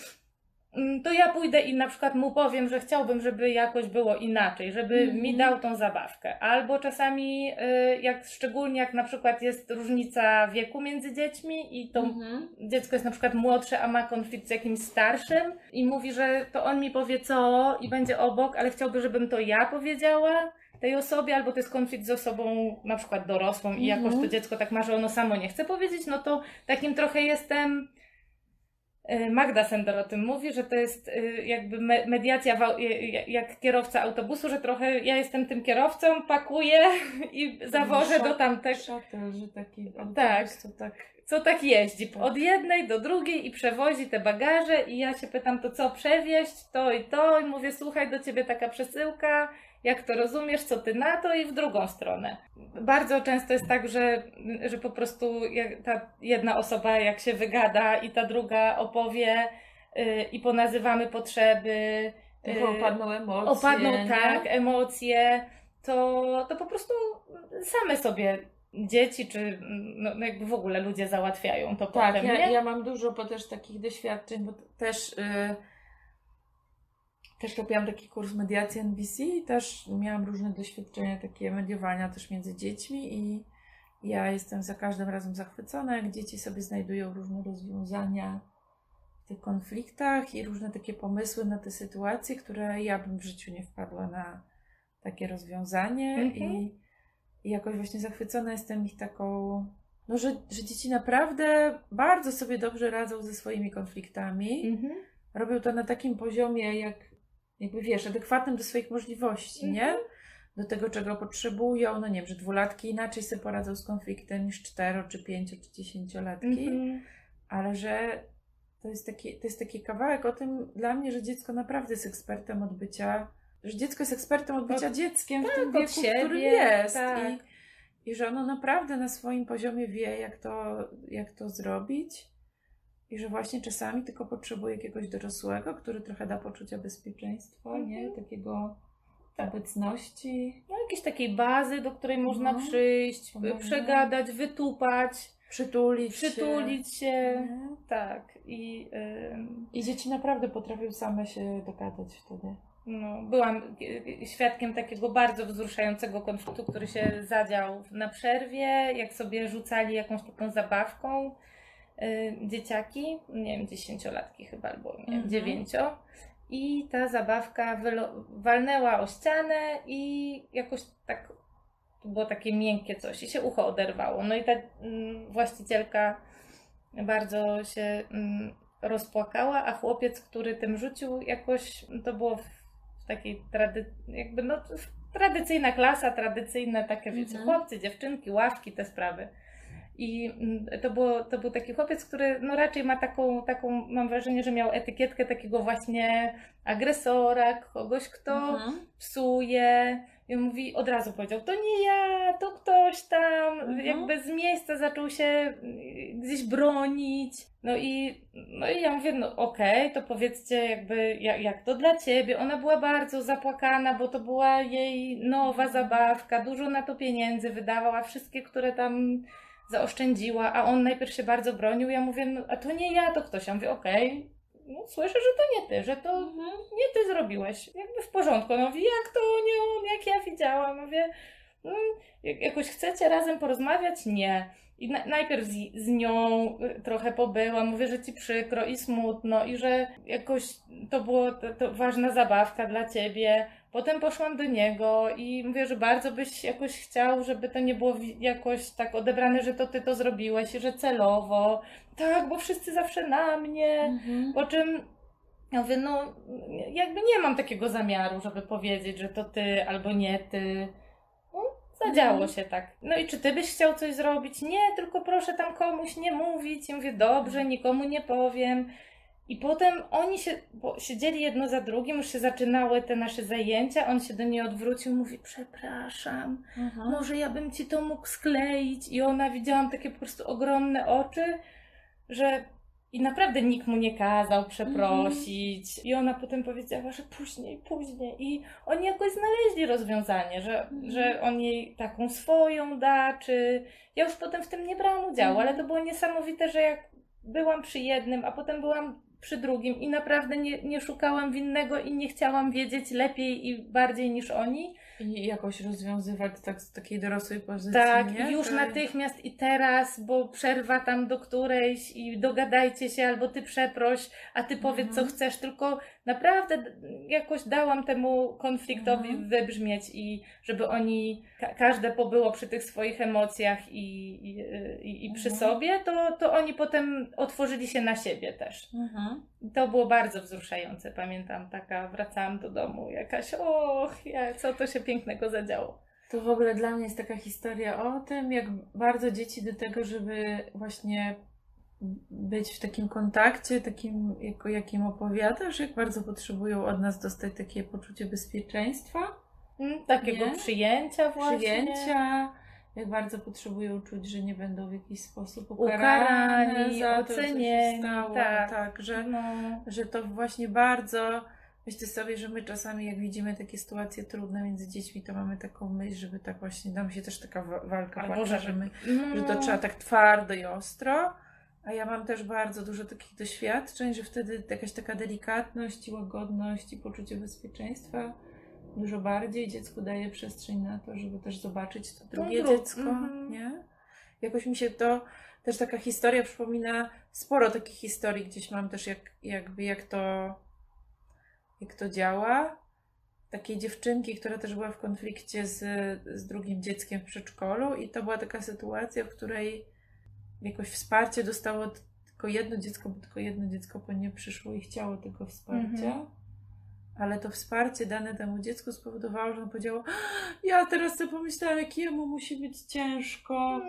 to ja pójdę i na przykład mu powiem, że chciałbym, żeby jakoś było inaczej, żeby Mhm. mi dał tą zabawkę. Albo czasami, y, jak szczególnie jak na przykład jest różnica wieku między dziećmi i to Mhm. dziecko jest na przykład młodsze, a ma konflikt z jakimś starszym i mówi, że to on mi powie co i będzie obok, ale chciałby, żebym to ja powiedziała tej osobie, albo to jest konflikt z osobą na przykład dorosłą i Mhm. jakoś to dziecko tak ma, że ono samo nie chce powiedzieć, no to takim trochę jestem Magda Sender o tym mówi, że to jest y, jakby me- mediacja y, jak kierowca autobusu, że trochę ja jestem tym kierowcą, pakuję i zawożę do tamtego Szatel, że taki autobus, Tak. co tak. co tak jeździ Tak. od jednej do drugiej i przewozi te bagaże i ja się pytam, to co przewieźć, to i to i mówię, słuchaj, do ciebie taka przesyłka, jak to rozumiesz, co ty na to i w drugą stronę. Bardzo często jest tak, że, że po prostu ta jedna osoba jak się wygada i ta druga opowie y, i ponazywamy potrzeby, Trochę y, opadną emocje. opadną nie? tak emocje, to, to po prostu same sobie dzieci, czy no, no jakby w ogóle ludzie załatwiają to Tak, potem, ja, nie? ja mam dużo też takich doświadczeń, bo też y, też robiłam taki kurs mediacji NBC i też miałam różne doświadczenia takie mediowania też między dziećmi i ja jestem za każdym razem zachwycona, jak dzieci sobie znajdują różne rozwiązania w tych konfliktach i różne takie pomysły na te sytuacje, które ja bym w życiu nie wpadła na takie rozwiązanie Mhm. i, i jakoś właśnie zachwycona jestem ich taką, no że, że dzieci naprawdę bardzo sobie dobrze radzą ze swoimi konfliktami Mhm. robią to na takim poziomie, jak jakby wiesz, adekwatnym do swoich możliwości, nie? Mhm. Do tego, czego potrzebują. No nie wiem, że dwulatki inaczej sobie poradzą z konfliktem niż cztero, czy pięcio, czy dziesięciolatki, Mhm. ale że to jest, taki, to jest taki kawałek o tym dla mnie, że dziecko naprawdę jest ekspertem od bycia, że dziecko jest ekspertem od bycia Od- dzieckiem w tak, tym od wieku, w którym siebie, jest. tak. I, I że ono naprawdę na swoim poziomie wie, jak to, jak to zrobić. I że właśnie czasami tylko potrzebuje jakiegoś dorosłego, który trochę da poczucia bezpieczeństwa, nie? Mhm. Takiego obecności, No, jakiejś takiej bazy, do której można No. przyjść, przegadać, wytupać, przytulić, przytulić się. się. Nie? Tak. I ym, I dzieci naprawdę potrafią same się dogadać wtedy. no, byłam y, świadkiem takiego bardzo wzruszającego konfliktu, który się zadział na przerwie, jak sobie rzucali jakąś taką zabawką dzieciaki, nie wiem, dziesięciolatki chyba, albo nie Mhm. dziewięcio. I ta zabawka wylo- walnęła o ścianę i jakoś tak, to było takie miękkie coś i się ucho oderwało. No i ta mm, właścicielka bardzo się mm, rozpłakała, a chłopiec, który tym rzucił, jakoś to było w, w takiej trady, jakby no, tradycyjna klasa, tradycyjne takie, wiecie, Mhm. chłopcy, dziewczynki, ławki, te sprawy. I mm, to, było, to był taki chłopiec, który no raczej ma taką, taką, mam wrażenie, że miał etykietkę takiego właśnie agresora, kogoś, kto Mhm. psuje. I on mówi, od razu powiedział, to nie ja, to ktoś tam, Mhm. jakby z miejsca zaczął się y, gdzieś bronić. No i, no i ja mówię, no okej, to powiedzcie jakby, jak, jak to dla ciebie. Ona była bardzo zapłakana, bo to była jej nowa zabawka, dużo na to pieniędzy wydawała, wszystkie, które tam zaoszczędziła, a on najpierw się bardzo bronił. Ja mówię, no, a to nie ja, to ktoś. Ja mówię, okej, no słyszę, że to nie ty, że to Mhm. nie ty zrobiłeś. Jakby w porządku. No mówi, jak to nie on, jak ja widziałam. Mówię, jakoś chcecie razem porozmawiać? Nie. I na, najpierw z, z nią y, trochę pobyłam, mówię, że ci przykro i smutno i że jakoś to było to, to ważna zabawka dla ciebie. Potem poszłam do niego i mówię, że bardzo byś jakoś chciał, żeby to nie było jakoś tak odebrane, że to ty to zrobiłeś i że celowo. Tak, bo wszyscy zawsze na mnie. Mhm. Po czym ja mówię, no jakby nie mam takiego zamiaru, żeby powiedzieć, że to ty albo nie ty. No, Mhm. się tak. No i czy ty byś chciał coś zrobić? Nie, tylko proszę tam komuś nie mówić. I mówię, dobrze, nikomu nie powiem. I potem oni się, bo siedzieli jedno za drugim, już się zaczynały te nasze zajęcia, on się do niej odwrócił, mówi, przepraszam, Mhm. może ja bym ci to mógł skleić. I ona widziałam takie po prostu ogromne oczy, że i naprawdę nikt mu nie kazał przeprosić. I ona potem powiedziała, że później, później. I oni jakoś znaleźli rozwiązanie, że, Mhm. że on jej taką swoją da, czy. Ja już potem w tym nie brałam udziału, Mhm. ale to było niesamowite, że jak byłam przy jednym, a potem byłam przy drugim i naprawdę nie, nie szukałam winnego i nie chciałam wiedzieć lepiej i bardziej niż oni. I jakoś rozwiązywać tak z takiej dorosłej pozycji, Tak, nie? już To- natychmiast i teraz, bo przerwa tam do którejś i dogadajcie się, albo ty przeproś, a ty powiedz Mhm. co chcesz, tylko naprawdę jakoś dałam temu konfliktowi Mhm. wybrzmieć i żeby oni, ka- każde pobyło przy tych swoich emocjach i, i, i, i przy Mhm. sobie, to, to oni potem otworzyli się na siebie też. Mhm. I To było bardzo wzruszające, pamiętam, taka, wracałam do domu, jakaś, och, ja, co to się pięknego zadziało. To w ogóle dla mnie jest taka historia o tym, jak bardzo dzieci do tego, żeby właśnie być w takim kontakcie, takim, jakim opowiadasz, jak bardzo potrzebują od nas dostać takie poczucie bezpieczeństwa, Mm, Takiego Nie? przyjęcia właśnie. przyjęcia, jak bardzo potrzebują czuć, że nie będą w jakiś sposób Ukarani, ukarani, za to, co się ocenieni, stało. tak. tak że No, że to właśnie bardzo. Myślę sobie, że my czasami, jak widzimy takie sytuacje trudne między dziećmi, to mamy taką myśl, żeby tak właśnie, nam się też taka wa- walka Albo że, my, no, że to trzeba tak twardo i ostro, A ja mam też bardzo dużo takich doświadczeń, że wtedy jakaś taka delikatność i łagodność i poczucie bezpieczeństwa dużo bardziej dziecku daje przestrzeń na to, żeby też zobaczyć to drugie dziecko, mhm. nie? Jakoś mi się to też taka historia przypomina, sporo takich historii gdzieś mam też jak, jakby jak to jak to działa. Takiej dziewczynki, która też była w konflikcie z, z drugim dzieckiem w przedszkolu i to była taka sytuacja, w której jakoś wsparcie dostało tylko jedno dziecko, bo tylko jedno dziecko po nie przyszło i chciało tego wsparcia. Mhm. Ale to wsparcie dane temu dziecku spowodowało, że on powiedział: Ja teraz sobie pomyślałam, jak jemu musi być ciężko.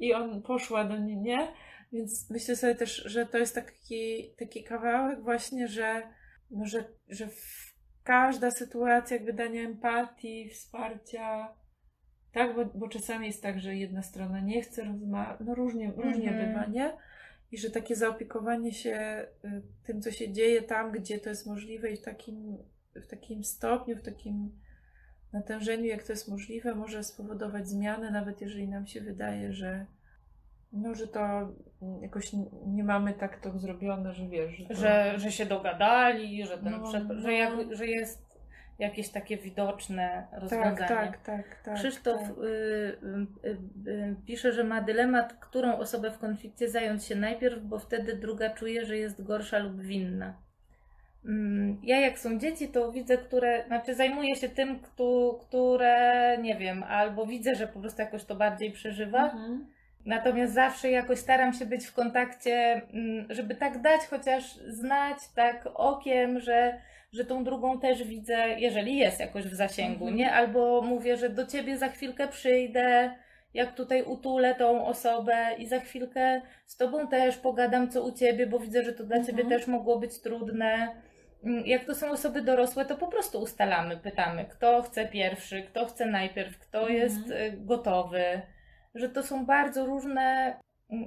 I on poszła do niej, nie? Więc myślę sobie też, że to jest taki, taki kawałek właśnie, że, no, że, że każda sytuacja jakby dania empatii, wsparcia, tak, bo, bo czasami jest tak, że jedna strona nie chce rozmawiać, no różnie, różnie Mhm. bywa, nie? I że takie zaopiekowanie się y, tym, co się dzieje tam, gdzie to jest możliwe i w takim, w takim stopniu, w takim natężeniu, jak to jest możliwe, może spowodować zmianę, nawet jeżeli nam się wydaje, że no, że to mm, jakoś nie mamy tak to zrobione, że wiesz, że, to... Że, że się dogadali, że, ten No, przep- no. że, jak, że jest jakieś takie widoczne tak, rozwiązanie. tak, tak, tak. Krzysztof tak. y, y, y, y, pisze, że ma dylemat, którą osobę w konflikcie zająć się najpierw, bo wtedy druga czuje, że jest gorsza lub winna. Mm, Ja jak są dzieci, to widzę, które, znaczy zajmuję się tym, kto, które, nie wiem, albo widzę, że po prostu jakoś to bardziej przeżywa, Mhm. Natomiast zawsze jakoś staram się być w kontakcie, mm, żeby tak dać, chociaż znać tak okiem, że, że tą drugą też widzę, jeżeli jest jakoś w zasięgu, Mhm. nie? Albo mówię, że do ciebie za chwilkę przyjdę, jak tutaj utulę tą osobę i za chwilkę z tobą też pogadam, co u ciebie, bo widzę, że to dla ciebie Mhm. też mogło być trudne. Mm, Jak to są osoby dorosłe, to po prostu ustalamy, pytamy, kto chce pierwszy, kto chce najpierw, kto Mhm. jest y, gotowy że to są bardzo różne.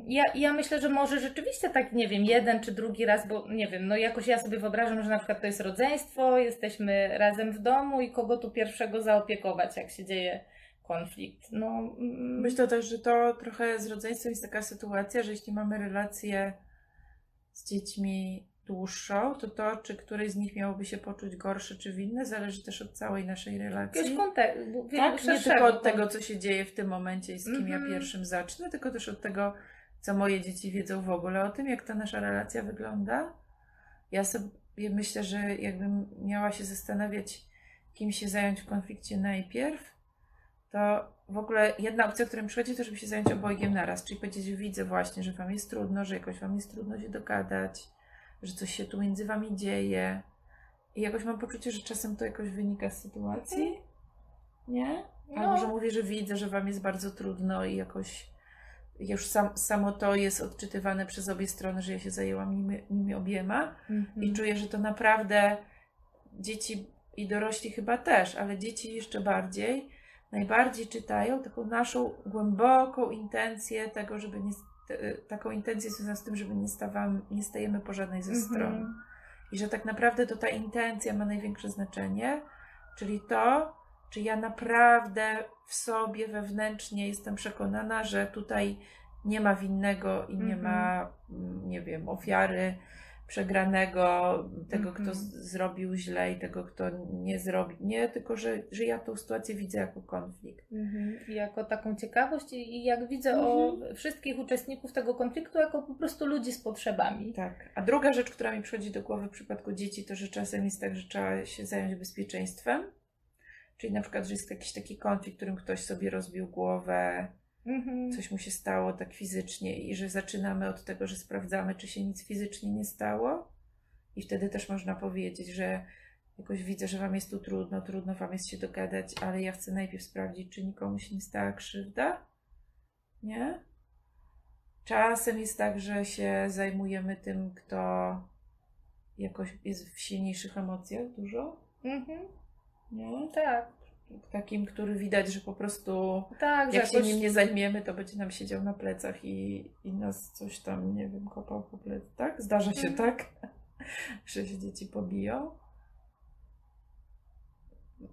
Ja, ja myślę, że może rzeczywiście tak, nie wiem, jeden czy drugi raz, bo nie wiem, no jakoś ja sobie wyobrażam, że na przykład to jest rodzeństwo, jesteśmy razem w domu i kogo tu pierwszego zaopiekować, jak się dzieje konflikt. No, mm, Myślę też, że to trochę z rodzeństwem jest taka sytuacja, że jeśli mamy relację z dziećmi dłuższą, to to, czy któryś z nich miałoby się poczuć gorszy czy winny, zależy też od całej naszej relacji. jakiegoś kontekstu. Tak, nie tylko od tego, co się dzieje w tym momencie i z kim Mhm. ja pierwszym zacznę, tylko też od tego, co moje dzieci wiedzą w ogóle o tym, jak ta nasza relacja wygląda. Ja sobie myślę, że jakbym miała się zastanawiać, kim się zająć w konflikcie najpierw, to w ogóle jedna opcja, która mi przychodzi, to żeby się zająć obojgiem naraz, czyli powiedzieć, że widzę właśnie, że wam jest trudno, że jakoś wam jest trudno się dogadać, że coś się tu między wami dzieje. I jakoś mam poczucie, że czasem to jakoś wynika z sytuacji. Nie? Albo No. że mówię, że widzę, że wam jest bardzo trudno i jakoś już sam, samo to jest odczytywane przez obie strony, że ja się zajęłam nimi, nimi obiema Mhm. i czuję, że to naprawdę dzieci i dorośli chyba też, ale dzieci jeszcze bardziej, najbardziej czytają taką naszą głęboką intencję tego, żeby nie, te- taką intencję związaną z tym, żeby nie, stawam, nie stajemy po żadnej ze Mhm. stron. I że tak naprawdę to ta intencja ma największe znaczenie, czyli to, czy ja naprawdę w sobie wewnętrznie jestem przekonana, że tutaj nie ma winnego i nie Mhm. ma, mm, nie wiem, ofiary przegranego, tego, Mhm. kto z- zrobił źle i tego, kto nie zrobił. Nie, tylko że, że ja tą sytuację widzę jako konflikt. Mhm. I Jako taką ciekawość i i jak widzę o wszystkich uczestników tego konfliktu jako po prostu ludzi z potrzebami. Tak. A druga rzecz, która mi przychodzi do głowy w przypadku dzieci, to że czasem jest tak, że trzeba się zająć bezpieczeństwem. Czyli na przykład, że jest jakiś taki konflikt, w którym ktoś sobie rozbił głowę, Mhm. coś mu się stało tak fizycznie i że zaczynamy od tego, że sprawdzamy, czy się nic fizycznie nie stało. I wtedy też można powiedzieć, że jakoś widzę, że wam jest tu trudno, trudno wam jest się dogadać, ale ja chcę najpierw sprawdzić, czy nikomu się nie stała krzywda. Nie? Czasem jest tak, że się zajmujemy tym, kto jakoś jest w silniejszych emocjach dużo. Mhm. Nie? Tak, Takim, który widać, że po prostu tak, jak się jakoś... nim nie zajmiemy, to będzie nam siedział na plecach i, i nas coś tam, nie wiem, kopał po plecach. Tak? Zdarza się Mhm. tak, że się dzieci pobiją.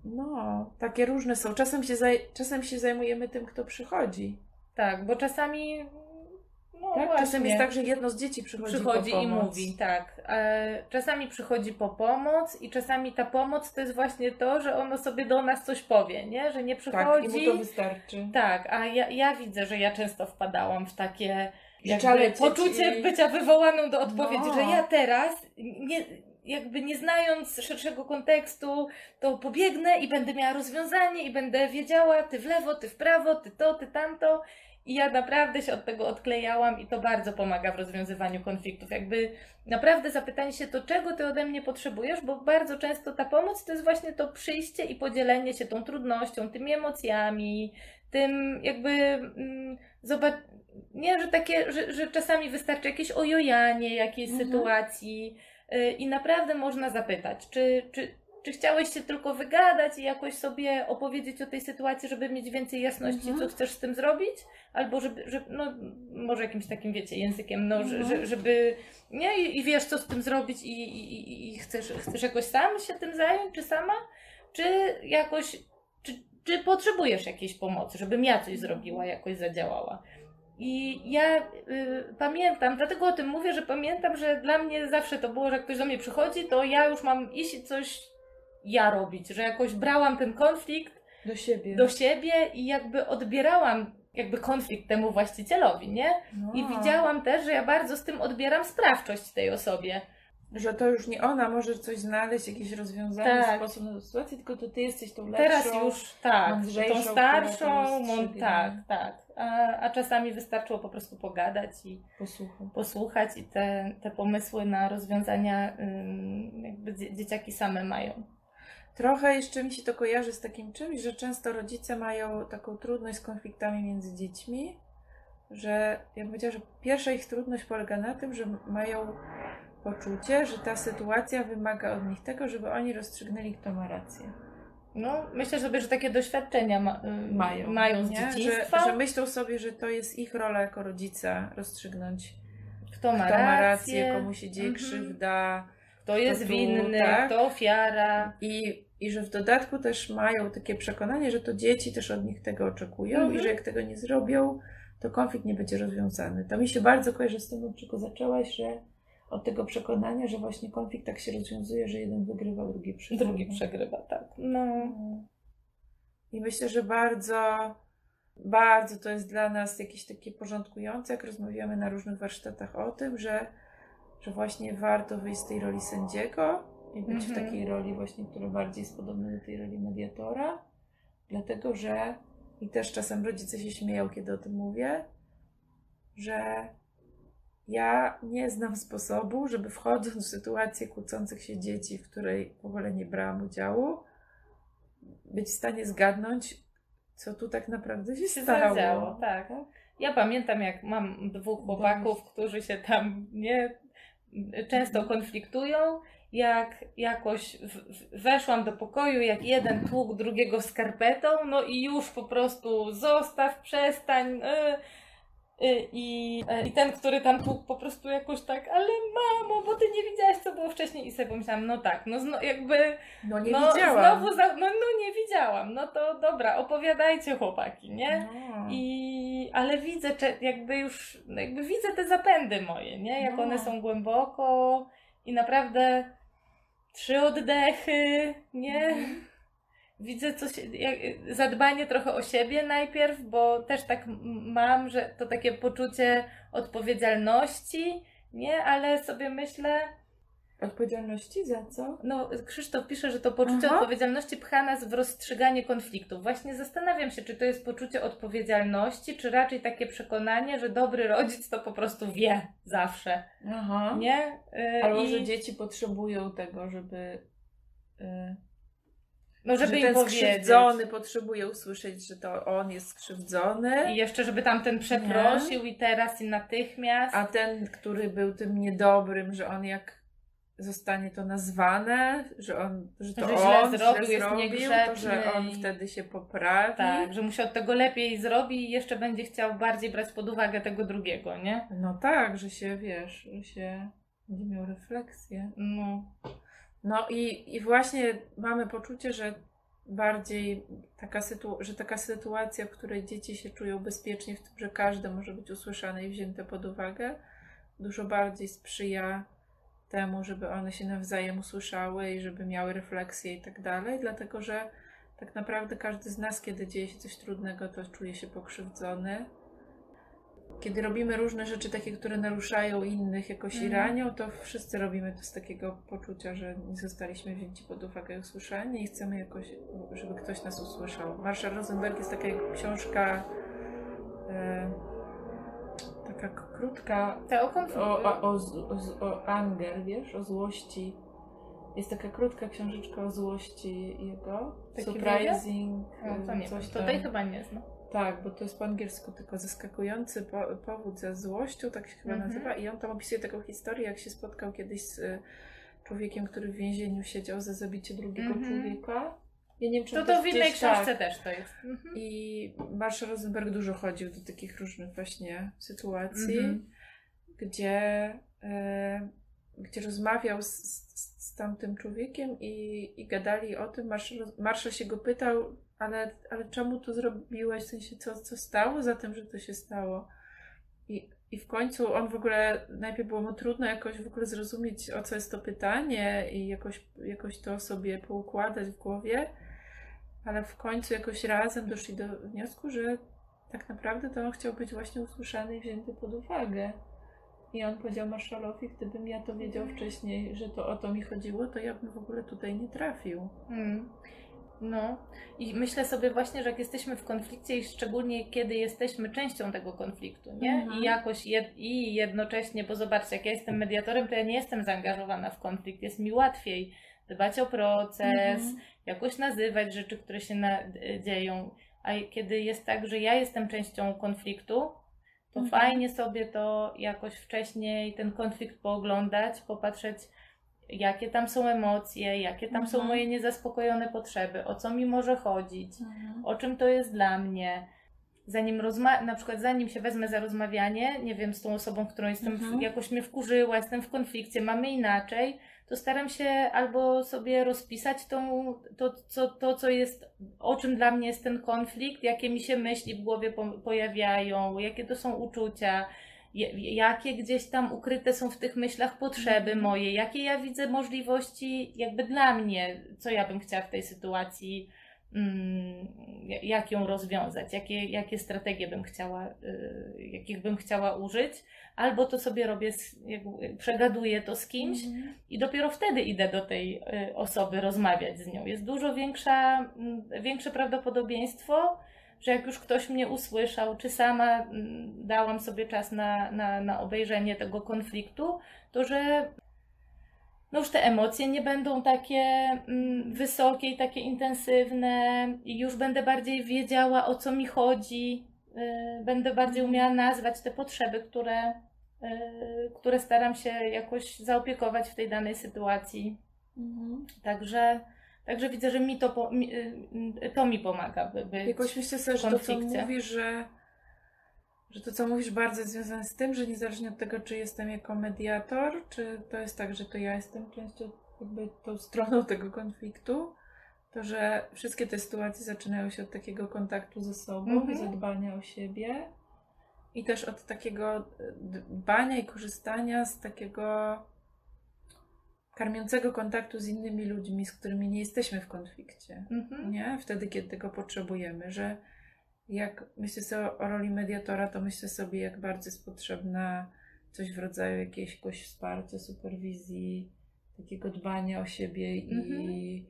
No, takie różne są. Czasem się, zaj- czasem się zajmujemy tym, kto przychodzi. Tak, bo czasami no, Tak? właśnie. Czasem jest tak, że jedno z dzieci przychodzi, przychodzi i mówi, tak. E, Czasami przychodzi po pomoc i czasami ta pomoc to jest właśnie to, że ono sobie do nas coś powie, nie? Że nie Tak, przychodzi. i mu to wystarczy. Tak, a ja, ja widzę, że ja często wpadałam w takie jakby poczucie bycia wywołaną do odpowiedzi, No. że ja teraz nie, jakby nie znając szerszego kontekstu, to pobiegnę i będę miała rozwiązanie i będę wiedziała, ty w lewo, ty w prawo, ty to, ty tamto. I ja naprawdę się od tego odklejałam i to bardzo pomaga w rozwiązywaniu konfliktów. Jakby naprawdę zapytanie się to, czego ty ode mnie potrzebujesz, bo bardzo często ta pomoc to jest właśnie to przyjście i podzielenie się tą trudnością, tymi emocjami, tym jakby mm, zobacz, nie, że takie, że, że czasami wystarczy jakieś ojojanie jakiejś Mhm. sytuacji y, i naprawdę można zapytać, czy, czy, czy chciałeś się tylko wygadać i jakoś sobie opowiedzieć o tej sytuacji, żeby mieć więcej jasności, Mhm. co chcesz z tym zrobić? Albo żeby, żeby no może jakimś takim, wiecie, językiem, no, Mhm. że, żeby, nie, i, i wiesz, co z tym zrobić i, i, i- chcesz, chcesz jakoś sam się tym zająć, czy sama? Czy jakoś, czy, czy potrzebujesz jakiejś pomocy, żebym ja coś zrobiła, jakoś zadziałała? I ja y, pamiętam, dlatego o tym mówię, że pamiętam, że dla mnie zawsze to było, że jak ktoś do mnie przychodzi, to ja już mam iść coś ja robić, że jakoś brałam ten konflikt Do siebie. do siebie i jakby odbierałam jakby konflikt temu właścicielowi, nie? No. I widziałam też, że ja bardzo z tym odbieram sprawczość tej osobie. Że to już nie ona może coś znaleźć, jakieś rozwiązanie, Tak. sposób na sytuację, tylko to ty jesteś tą lepszą. Teraz już tak, tą starszą, to mon, rozstrzygnie. tak, tak. A, a czasami wystarczyło po prostu pogadać i Posłuchaj. posłuchać i te, te pomysły na rozwiązania jakby dzie- dzieciaki same mają. Trochę jeszcze mi się to kojarzy z takim czymś, że często rodzice mają taką trudność z konfliktami między dziećmi, że ja bym powiedziała, że pierwsza ich trudność polega na tym, że mają poczucie, że ta sytuacja wymaga od nich tego, żeby oni rozstrzygnęli, kto ma rację. No, myślę sobie, że takie doświadczenia ma, ym, Mają. mają z nie? dzieciństwa. Że, że myślą sobie, że to jest ich rola jako rodzica rozstrzygnąć, kto ma kto ma rację, rację, komu się dzieje Mhm. krzywda. Kto jest tu, winny, tak. kto ofiara. I, I że w dodatku też mają takie przekonanie, że to dzieci też od nich tego oczekują Mhm. i że jak tego nie zrobią, to konflikt nie będzie rozwiązany. To mi się bardzo kojarzy z tym, od czego zaczęłaś, że od tego przekonania, że właśnie konflikt tak się rozwiązuje, że jeden wygrywa, drugi przegrywa. Drugi przegrywa, tak. No. I myślę, że bardzo, bardzo to jest dla nas jakieś takie porządkujące, jak rozmawiamy na różnych warsztatach o tym, że, że właśnie warto wyjść z tej roli sędziego i być w Mhm. takiej roli właśnie, która bardziej jest podobna do tej roli mediatora, dlatego że i też czasem rodzice się śmieją, kiedy o tym mówię, że ja nie znam sposobu, żeby wchodząc w sytuację kłócących się dzieci, w której w ogóle nie brałam udziału, być w stanie zgadnąć, co tu tak naprawdę się, Się stało. zadziało, tak. Ja pamiętam, jak mam dwóch chłopaków, którzy się tam nie często konfliktują. Jak jakoś weszłam do pokoju, jak jeden tłukł drugiego skarpetą, no i już po prostu zostaw, przestań. y, y, I, y, I ten, który tam tłukł po prostu jakoś tak, ale mamo, bo ty nie widziałaś, co było wcześniej. I sobie pomyślałam, no tak, no zno, jakby No nie no, widziałam. Znowu za, no, no nie widziałam. No to dobra, opowiadajcie chłopaki, nie? No. I, ale widzę, jakby już, no jakby widzę te zapędy moje, nie? Jak No. one są głęboko i naprawdę trzy oddechy, nie? Mhm. Widzę coś, jak, zadbanie trochę o siebie najpierw, bo też tak mam, że to takie poczucie odpowiedzialności, nie? Ale sobie myślę, Odpowiedzialności za co? no, Krzysztof pisze, że to poczucie Aha. odpowiedzialności pcha nas w rozstrzyganie konfliktów. Właśnie zastanawiam się, czy to jest poczucie odpowiedzialności, czy raczej takie przekonanie, że dobry rodzic to po prostu wie zawsze, Aha. nie? Yy, Albo i- że dzieci potrzebują tego, żeby. y, no, żeby że im ten skrzywdzony potrzebuje usłyszeć, że to on jest skrzywdzony, I jeszcze, żeby tamten przeprosił i teraz i natychmiast. a ten, który był tym niedobrym, że on jak zostanie to nazwane, że on, że to Że źle on zrobił, źle jest zrobił, to że on wtedy się poprawi. Tak, że mu się od tego lepiej zrobi i jeszcze będzie chciał bardziej brać pod uwagę tego drugiego, nie? No tak, że się wiesz, że się będzie miał refleksję. No. No i, i właśnie mamy poczucie, że bardziej taka sytu- że taka sytuacja, w której dzieci się czują bezpiecznie, w tym, że każde może być usłyszane i wzięte pod uwagę, dużo bardziej sprzyja temu, żeby one się nawzajem usłyszały i żeby miały refleksję i tak dalej, dlatego że tak naprawdę każdy z nas, kiedy dzieje się coś trudnego, to czuje się pokrzywdzony. Kiedy robimy różne rzeczy takie, które naruszają innych jakoś i Mhm. ranią, to wszyscy robimy to z takiego poczucia, że nie zostaliśmy wzięci pod uwagę i usłyszani i chcemy jakoś, żeby ktoś nas usłyszał. Marshall Rosenberg jest taka książka e, taka krótka Te o o, o, o, o, anger, wiesz, o złości. Jest taka krótka książeczka o złości jego. Taki Surprising. No, to nie coś tam. Tutaj chyba nie znam. Tak, bo to jest po angielsku tylko zaskakujący po, powód ze złością, tak się chyba Mhm. nazywa. I on tam opisuje taką historię, jak się spotkał kiedyś z y, człowiekiem, który w więzieniu siedział za zabicie drugiego Mhm. człowieka. Ja nie wiem, czy To to w innej tak. książce też to jest. Mhm. I Marshall Rosenberg dużo chodził do takich różnych właśnie sytuacji, gdzie, e, gdzie rozmawiał z, z, z tamtym człowiekiem i, i gadali o tym. Marshall, Marshall się go pytał, ale, ale czemu to zrobiłeś? W sensie, co, co stało za tym, że to się stało? I, I w końcu on w ogóle, najpierw było mu trudno jakoś w ogóle zrozumieć, o co jest to pytanie i jakoś, jakoś to sobie poukładać w głowie, ale w końcu jakoś razem doszli do wniosku, że tak naprawdę to on chciał być właśnie usłyszany i wzięty pod uwagę. I on powiedział Marshallowi, gdybym ja to wiedział wcześniej, że to o to mi chodziło, to ja bym w ogóle tutaj nie trafił. Mm. No i myślę sobie właśnie, że jak jesteśmy w konflikcie i szczególnie kiedy jesteśmy częścią tego konfliktu, nie? Mhm. I jakoś jed, i jednocześnie, bo zobaczcie, jak ja jestem mediatorem, to ja nie jestem zaangażowana w konflikt, jest mi łatwiej dbać o proces, Mhm. jakoś nazywać rzeczy, które się na, dzieją. A kiedy jest tak, że ja jestem częścią konfliktu, to Mhm. fajnie sobie to jakoś wcześniej ten konflikt pooglądać, popatrzeć, jakie tam są emocje, jakie tam są Mhm. moje niezaspokojone potrzeby, o co mi może chodzić, Mhm. o czym to jest dla mnie. Zanim rozma- na przykład zanim się wezmę za rozmawianie, nie wiem, z tą osobą, którą jestem, w- Mhm. jakoś mnie wkurzyła, jestem w konflikcie, mamy inaczej, to staram się albo sobie rozpisać tą, to, co, to, co jest, o czym dla mnie jest ten konflikt, jakie mi się myśli w głowie po, pojawiają, jakie to są uczucia, jakie gdzieś tam ukryte są w tych myślach potrzeby Mhm. moje, jakie ja widzę możliwości jakby dla mnie, co ja bym chciała w tej sytuacji, mm, jak ją rozwiązać, jakie, jakie strategie bym chciała, y, jakich bym chciała użyć, albo to sobie robię, przegaduję to z kimś, Mhm. i dopiero wtedy idę do tej y, osoby rozmawiać z nią. Jest dużo większa, mm, większe prawdopodobieństwo, że jak już ktoś mnie usłyszał, czy sama mm, dałam sobie czas na, na, na obejrzenie tego konfliktu, to że no już te emocje nie będą takie mm, wysokie i takie intensywne, i już będę bardziej wiedziała, o co mi chodzi, y, będę bardziej umiała nazwać te potrzeby, które, y, które staram się jakoś zaopiekować w tej danej sytuacji. Mhm. Także, także widzę, że mi to, po, mi, y, to mi pomaga, by być. Jakoś myślę sobie, że to, co mówisz, że, że to, co mówisz, bardzo jest związane z tym, że niezależnie od tego, czy jestem jako mediator, czy to jest tak, że to ja jestem częścią, jakby tą stroną tego konfliktu, to że wszystkie te sytuacje zaczynają się od takiego kontaktu ze sobą Mhm. i zadbania o siebie. I też od takiego e, dbania i korzystania z takiego karmiącego kontaktu z innymi ludźmi, z którymi nie jesteśmy w konflikcie Mhm. nie? Wtedy, kiedy tego potrzebujemy, że jak myślę sobie o, roli mediatora, to myślę sobie, jak bardzo jest potrzebna coś w rodzaju jakiegoś wsparcia, superwizji, takiego dbania o siebie i, Mhm. i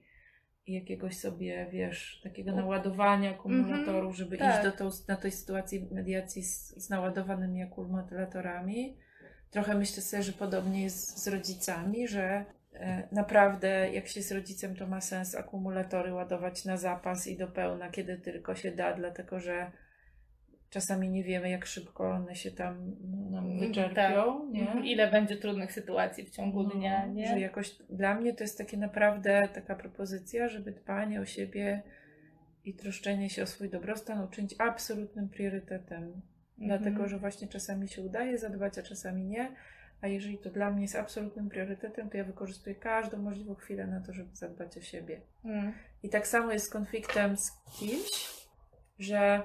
jakiegoś sobie, wiesz, takiego naładowania akumulatorów, żeby tak. iść do tą, na tej sytuacji mediacji z, z naładowanymi akumulatorami. Trochę myślę sobie, że podobnie jest z rodzicami, że e, naprawdę jak się jest rodzicem, to ma sens akumulatory ładować na zapas i do pełna, kiedy tylko się da, dlatego że czasami nie wiemy, jak szybko one się tam no, nam Mm, wyczerpią, nie? Mhm. Ile będzie trudnych sytuacji w ciągu No, dnia, nie? Że jakoś dla mnie to jest takie naprawdę taka propozycja, żeby dbanie o siebie i troszczenie się o swój dobrostan uczynić absolutnym priorytetem. Mhm. Dlatego, że właśnie czasami się udaje zadbać, a czasami nie. A jeżeli to dla mnie jest absolutnym priorytetem, to ja wykorzystuję każdą możliwą chwilę na to, żeby zadbać o siebie. Mm. I tak samo jest z konfliktem z kimś, że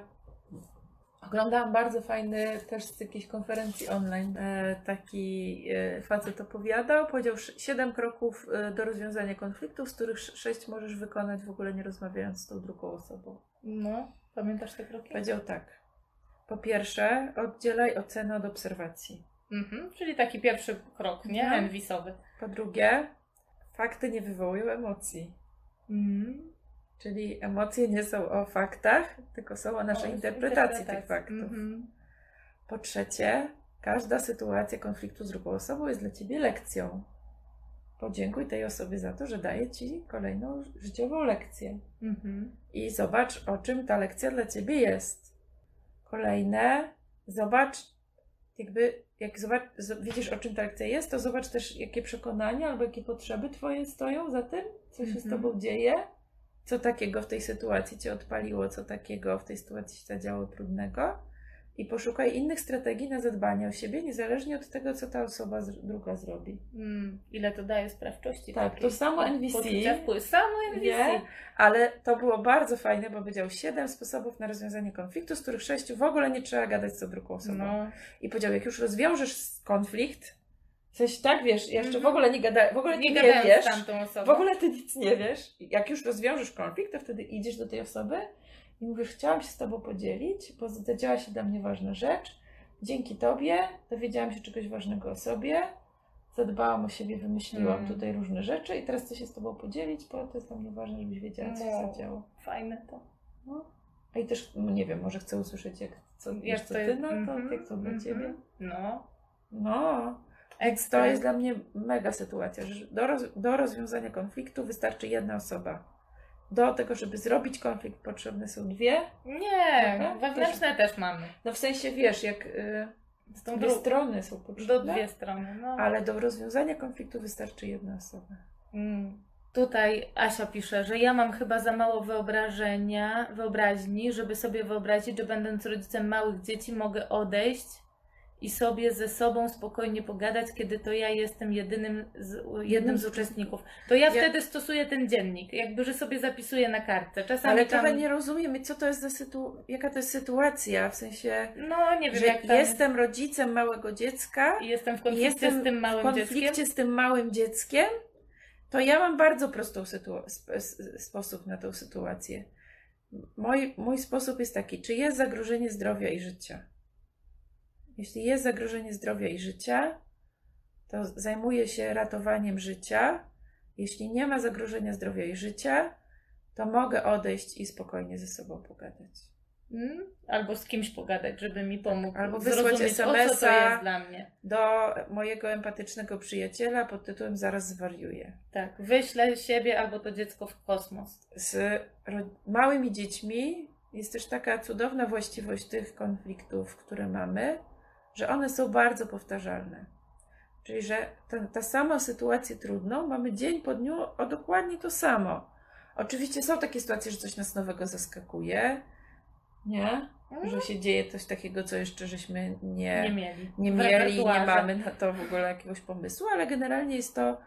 oglądałam bardzo fajny też z jakiejś konferencji online. E, taki e, facet opowiadał, powiedział sz- siedem kroków e, do rozwiązania konfliktów, z których sz- sześć możesz wykonać w ogóle nie rozmawiając z tą drugą osobą. No, pamiętasz te kroki? Powiedział tak. Po pierwsze, oddzielaj ocenę od obserwacji. Mhm. Czyli taki pierwszy krok, nie? Mhm. Enwisowy. Po drugie, fakty nie wywołują emocji. Mm. Czyli emocje nie są o faktach, tylko są o naszej O, interpretacji tych interpretacji. faktów. Mhm. Po trzecie, każda sytuacja konfliktu z drugą osobą jest dla ciebie lekcją. Podziękuj tej osobie za to, że daje ci kolejną życiową lekcję. Mhm. I zobacz, o czym ta lekcja dla ciebie jest. Kolejne, zobacz, jakby, jak zobacz, widzisz, o czym ta lekcja jest, to zobacz też, jakie przekonania albo jakie potrzeby twoje stoją za tym, co się z Mhm. tobą dzieje, co takiego w tej sytuacji cię odpaliło, co takiego w tej sytuacji się zadziało trudnego. I poszukaj innych strategii na zadbanie o siebie, niezależnie od tego, co ta osoba druga zrobi. Mm. Ile to daje sprawczości? Tak, to samo NVC. wpływu. Samo NVC. Nie, ale to było bardzo fajne, bo powiedział siedem sposobów na rozwiązanie konfliktu, z których sześciu w ogóle nie trzeba gadać z tą drugą osobą. No. I powiedział, jak już rozwiążesz konflikt, sensie tak wiesz, jeszcze w Mhm. ogóle nie gada, w ogóle Nie nie, wiesz, w ogóle ty nic nie wiesz. Jak już rozwiążesz konflikt, to wtedy idziesz do tej osoby i mówisz, chciałam się z tobą podzielić, bo zadziała się dla mnie ważna rzecz. Dzięki tobie dowiedziałam się czegoś ważnego o sobie, zadbałam o siebie, wymyśliłam Mm. tutaj różne rzeczy i teraz chcę się z tobą podzielić, bo to jest dla mnie ważne, żebyś wiedziała, co się No. zadziało. Fajne to. No. A i też, no nie wiem, może chcę usłyszeć, jak, co, Jak co ty na to, mhm, jak to dla mhm. ciebie. No. No, więc to jest dla mnie mega sytuacja, że do, roz, do rozwiązania konfliktu wystarczy jedna osoba. Do tego, żeby zrobić konflikt, potrzebne są dwie. Nie, Dobra? wewnętrzne też mamy. No w sensie, wiesz, jak y, Z tą dwie drugą. strony są Do potrzebne, dwie strony. No. ale do rozwiązania konfliktu wystarczy jedna osoba. Mm. Tutaj Asia pisze, że ja mam chyba za mało wyobrażenia, wyobraźni, żeby sobie wyobrazić, że będąc rodzicem małych dzieci mogę odejść i sobie ze sobą spokojnie pogadać, kiedy to ja jestem jedynym z, jednym z uczestników. To ja, Ja- wtedy stosuję ten dziennik, jakby, że sobie zapisuję na kartce. Czasami Ale tam... trochę nie rozumiem, co to jest za sytu... jaka to jest sytuacja, w sensie, No, nie wiem, że jak tam... jestem rodzicem małego dziecka, I jestem w konflikcie jestem z tym w małym konflikcie dzieckiem. z tym małym dzieckiem, to ja mam bardzo prostą sytu- sposób na tą sytuację. Mój, mój sposób jest taki, czy jest zagrożenie zdrowia i życia? Jeśli jest zagrożenie zdrowia i życia, to zajmuję się ratowaniem życia. Jeśli nie ma zagrożenia zdrowia i życia, to mogę odejść i spokojnie ze sobą pogadać. Mm? Albo z kimś pogadać, żeby mi pomógł Albo wysłać SMS-a. Do mojego empatycznego przyjaciela pod tytułem Zaraz zwariuję. Tak, wyślę siebie albo to dziecko w kosmos. z małymi dziećmi jest też taka cudowna właściwość tych konfliktów, które mamy, że one są bardzo powtarzalne. Czyli, że ta, ta sama sytuację trudną mamy dzień po dniu o dokładnie to samo. Oczywiście są takie sytuacje, że coś nas nowego zaskakuje, nie? Że się dzieje coś takiego, co jeszcze żeśmy nie, nie mieli. nie mieli, nie mamy na to w ogóle jakiegoś pomysłu, ale generalnie jest to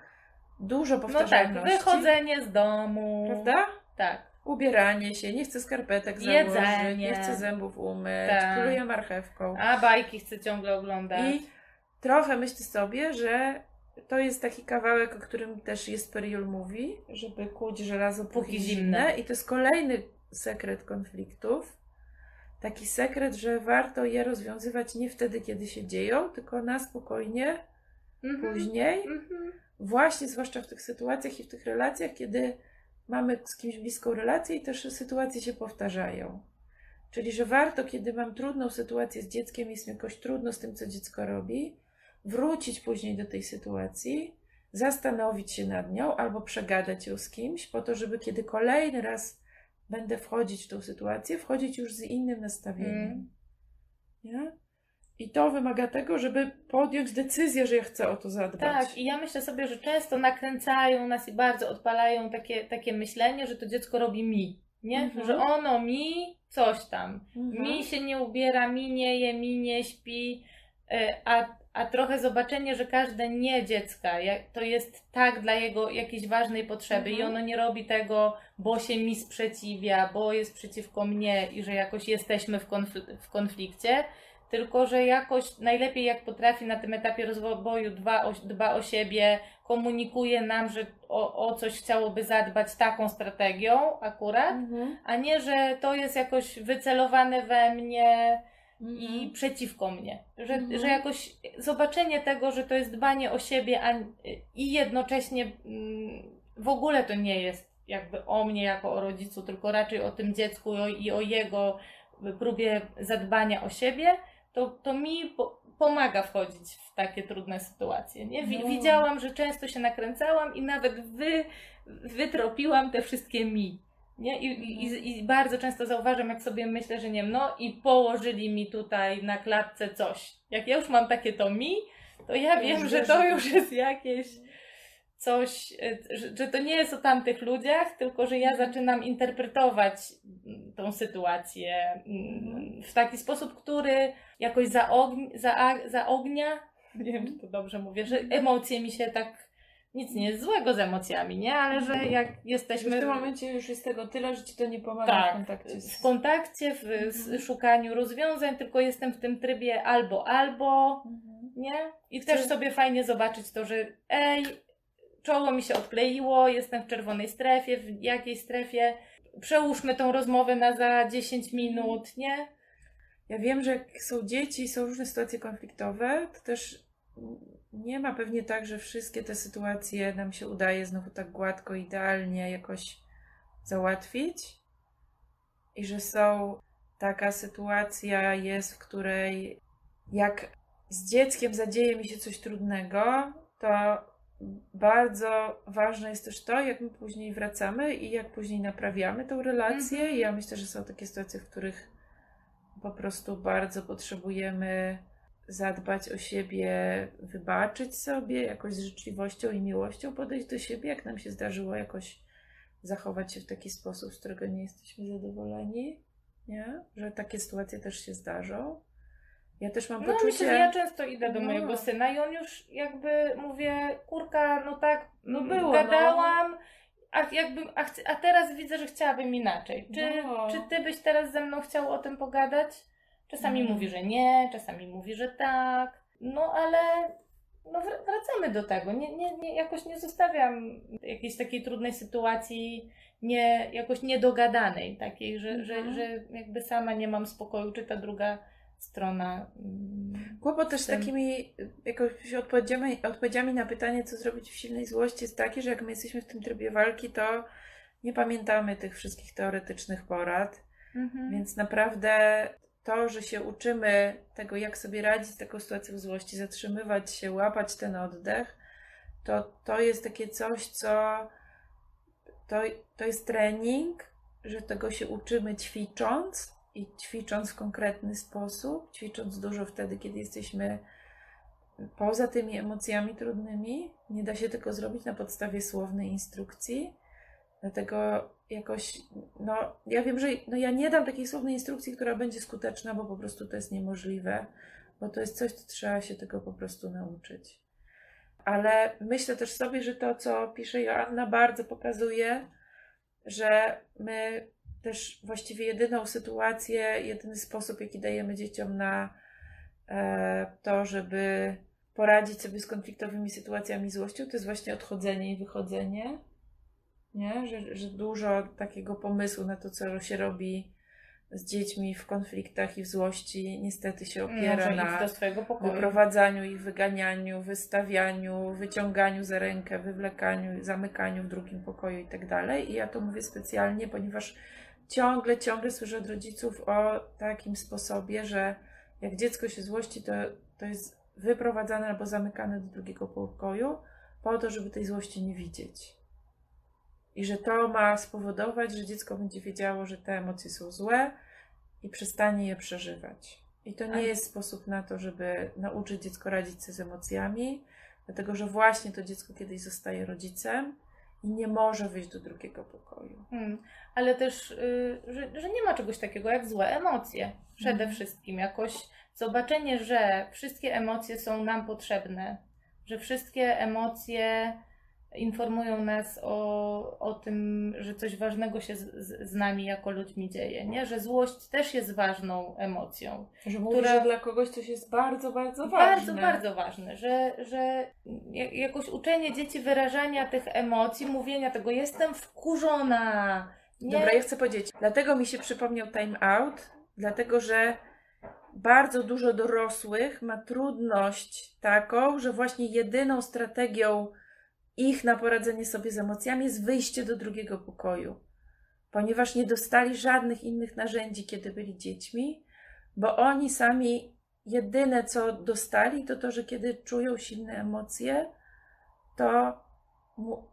dużo No tak, powtarzalności. wychodzenie z domu. Prawda? Tak. Ubieranie się, nie chcę skarpetek założyć, nie chcę zębów umyć, Tak. pluję marchewką. A bajki chcę ciągle oglądać. I trochę myślę sobie, że to jest taki kawałek, o którym też jest Periol mówi, żeby kłuć żelazo póki, Póki zimne. zimne. I to jest kolejny sekret konfliktów. Taki sekret, że warto je rozwiązywać nie wtedy, kiedy się dzieją, tylko na spokojnie, Mhm. później. Mhm. Właśnie, zwłaszcza w tych sytuacjach i w tych relacjach, kiedy mamy z kimś bliską relację i też sytuacje się powtarzają. Czyli, że warto, kiedy mam trudną sytuację z dzieckiem, jest mi jakoś trudno z tym, co dziecko robi, wrócić później do tej sytuacji, zastanowić się nad nią albo przegadać ją z kimś, po to, żeby kiedy kolejny raz będę wchodzić w tą sytuację, wchodzić już z innym nastawieniem. Mm. Nie? I to wymaga tego, żeby podjąć decyzję, że ja chcę o to zadbać. Tak, i ja myślę sobie, że często nakręcają nas i bardzo odpalają takie, takie myślenie, że to dziecko robi mi. Nie? Mhm. Że ono mi coś tam. Mhm. Mi się nie ubiera, mi nie je, mi nie śpi, y, a, a trochę zobaczenie, że każde nie dziecka to jest tak dla jego jakiejś ważnej potrzeby Mhm. i ono nie robi tego, bo się mi sprzeciwia, bo jest przeciwko mnie i że jakoś jesteśmy w, konfl- w konflikcie, tylko że jakoś najlepiej jak potrafi na tym etapie rozwoju dba o, dba o siebie, komunikuje nam, że o, o coś chciałoby zadbać taką strategią akurat, Mhm. a nie, że to jest jakoś wycelowane we mnie i Mhm. przeciwko mnie. Że, Mhm. że jakoś zobaczenie tego, że to jest dbanie o siebie a, i jednocześnie mm, w ogóle to nie jest jakby o mnie jako o rodzicu, tylko raczej o tym dziecku i o, i o jego próbie zadbania o siebie, to, to mi po, pomaga wchodzić w takie trudne sytuacje. Nie? Wi- No. Widziałam, że często się nakręcałam i nawet wy, wytropiłam te wszystkie mi. Nie? I, i, i, bardzo często zauważam, jak sobie myślę, że nie wiem, no i położyli mi tutaj na klatce coś. Jak ja już mam takie to mi, to ja To wiem, że to- już jest jakieś coś, e, że, to nie jest o tamtych ludziach, tylko że ja zaczynam interpretować mm, tą sytuację mm, w taki sposób, który jakoś zaogni, za, zaognia, nie wiem, czy to dobrze mówię, że emocje mi się tak, nic nie jest złego z emocjami, nie? Ale że jak jesteśmy w tym momencie już jest tego tyle, że ci to nie pomaga tak, w kontakcie z... w kontakcie, w Mhm. szukaniu rozwiązań, tylko jestem w tym trybie albo, albo, Mhm. nie? I Chcę- też sobie fajnie zobaczyć to, że ej, czoło mi się odkleiło, jestem w czerwonej strefie, w jakiej strefie, przełóżmy tą rozmowę na za 10 minut, nie? Ja wiem, że jak są dzieci, są różne sytuacje konfliktowe, to też nie ma pewnie tak, że wszystkie te sytuacje nam się udaje znowu tak gładko, idealnie jakoś załatwić. I że są taka sytuacja jest, w której jak z dzieckiem zadzieje mi się coś trudnego, to bardzo ważne jest też to, jak my później wracamy i jak później naprawiamy tą relację. Mhm. Ja myślę, że są takie sytuacje, w których po prostu bardzo potrzebujemy zadbać o siebie, wybaczyć sobie, jakoś z życzliwością i miłością podejść do siebie, jak nam się zdarzyło jakoś zachować się w taki sposób, z którego nie jesteśmy zadowoleni, nie? Że takie sytuacje też się zdarzą. Ja też mam No poczucie... myślę, że ja często idę do No. mojego syna i on już jakby mówię, kurka, no tak, No mm, było, gadałam, a, jakby, a, a teraz widzę, że chciałabym inaczej. Czy, No. czy ty byś teraz ze mną chciał o tym pogadać? Czasami Mhm. mówi, że nie, czasami mówi, że tak. No ale no wr- wracamy do tego. Nie, nie, nie, jakoś nie zostawiam jakiejś takiej trudnej sytuacji, nie, jakoś niedogadanej, takiej, że, że, Mhm. że jakby sama nie mam spokoju, czy ta druga strona. mm, Kłopot też z takimi jakoś odpowiedziami, odpowiedziami na pytanie, co zrobić w silnej złości, jest taki, że jak my jesteśmy w tym trybie walki, to nie pamiętamy tych wszystkich teoretycznych porad. Mhm. Więc naprawdę to, że się uczymy tego, jak sobie radzić z taką sytuacją złości, zatrzymywać się, łapać ten oddech, to to jest takie coś, co to, to jest trening, że tego się uczymy ćwicząc i ćwicząc w konkretny sposób, ćwicząc dużo wtedy, kiedy jesteśmy poza tymi emocjami trudnymi. Nie da się tego zrobić na podstawie słownej instrukcji. Dlatego jakoś, no ja wiem, że no, ja nie dam takiej słownej instrukcji, która będzie skuteczna, bo po prostu to jest niemożliwe, bo to jest coś, co trzeba się tego po prostu nauczyć. Ale myślę też sobie, że to, co pisze Joanna, bardzo pokazuje, że my też właściwie jedyną sytuację, jedyny sposób, jaki dajemy dzieciom na e, to, żeby poradzić sobie z konfliktowymi sytuacjami złością, to jest właśnie odchodzenie i wychodzenie. Nie? Że, że dużo takiego pomysłu na to, co się robi z dziećmi w konfliktach i w złości, niestety się opiera Może na wyprowadzaniu ich, wyganianiu, wystawianiu, wyciąganiu za rękę, wywlekaniu, zamykaniu w drugim pokoju i tak dalej. I ja to mówię specjalnie, ponieważ ciągle, ciągle słyszę od rodziców o takim sposobie, że jak dziecko się złości, to, to jest wyprowadzane albo zamykane do drugiego pokoju po to, żeby tej złości nie widzieć. I że to ma spowodować, że dziecko będzie wiedziało, że te emocje są złe i przestanie je przeżywać. I to nie Ale- jest sposób na to, żeby nauczyć dziecko radzić sobie z emocjami, dlatego że właśnie to dziecko kiedyś zostaje rodzicem i nie może wyjść do drugiego pokoju. Mm, ale też, y, że, że nie ma czegoś takiego jak złe emocje. Przede Mhm. wszystkim jakoś zobaczenie, że wszystkie emocje są nam potrzebne, że wszystkie emocje informują nas o, o tym, że coś ważnego się z, z, nami jako ludźmi dzieje, nie? Że złość też jest ważną emocją. Że mówisz, Która- że dla kogoś coś jest bardzo, bardzo ważne. Bardzo, bardzo ważne, że, że ja- jakoś uczenie dzieci wyrażania tych emocji, mówienia tego, jestem wkurzona. Nie? Dobra, ja chcę powiedzieć, dlatego mi się przypomniał time out, dlatego że bardzo dużo dorosłych ma trudność taką, że właśnie jedyną strategią ich na poradzenie sobie z emocjami jest wyjście do drugiego pokoju, ponieważ nie dostali żadnych innych narzędzi, kiedy byli dziećmi, bo oni sami jedyne co dostali, to to, że kiedy czują silne emocje, to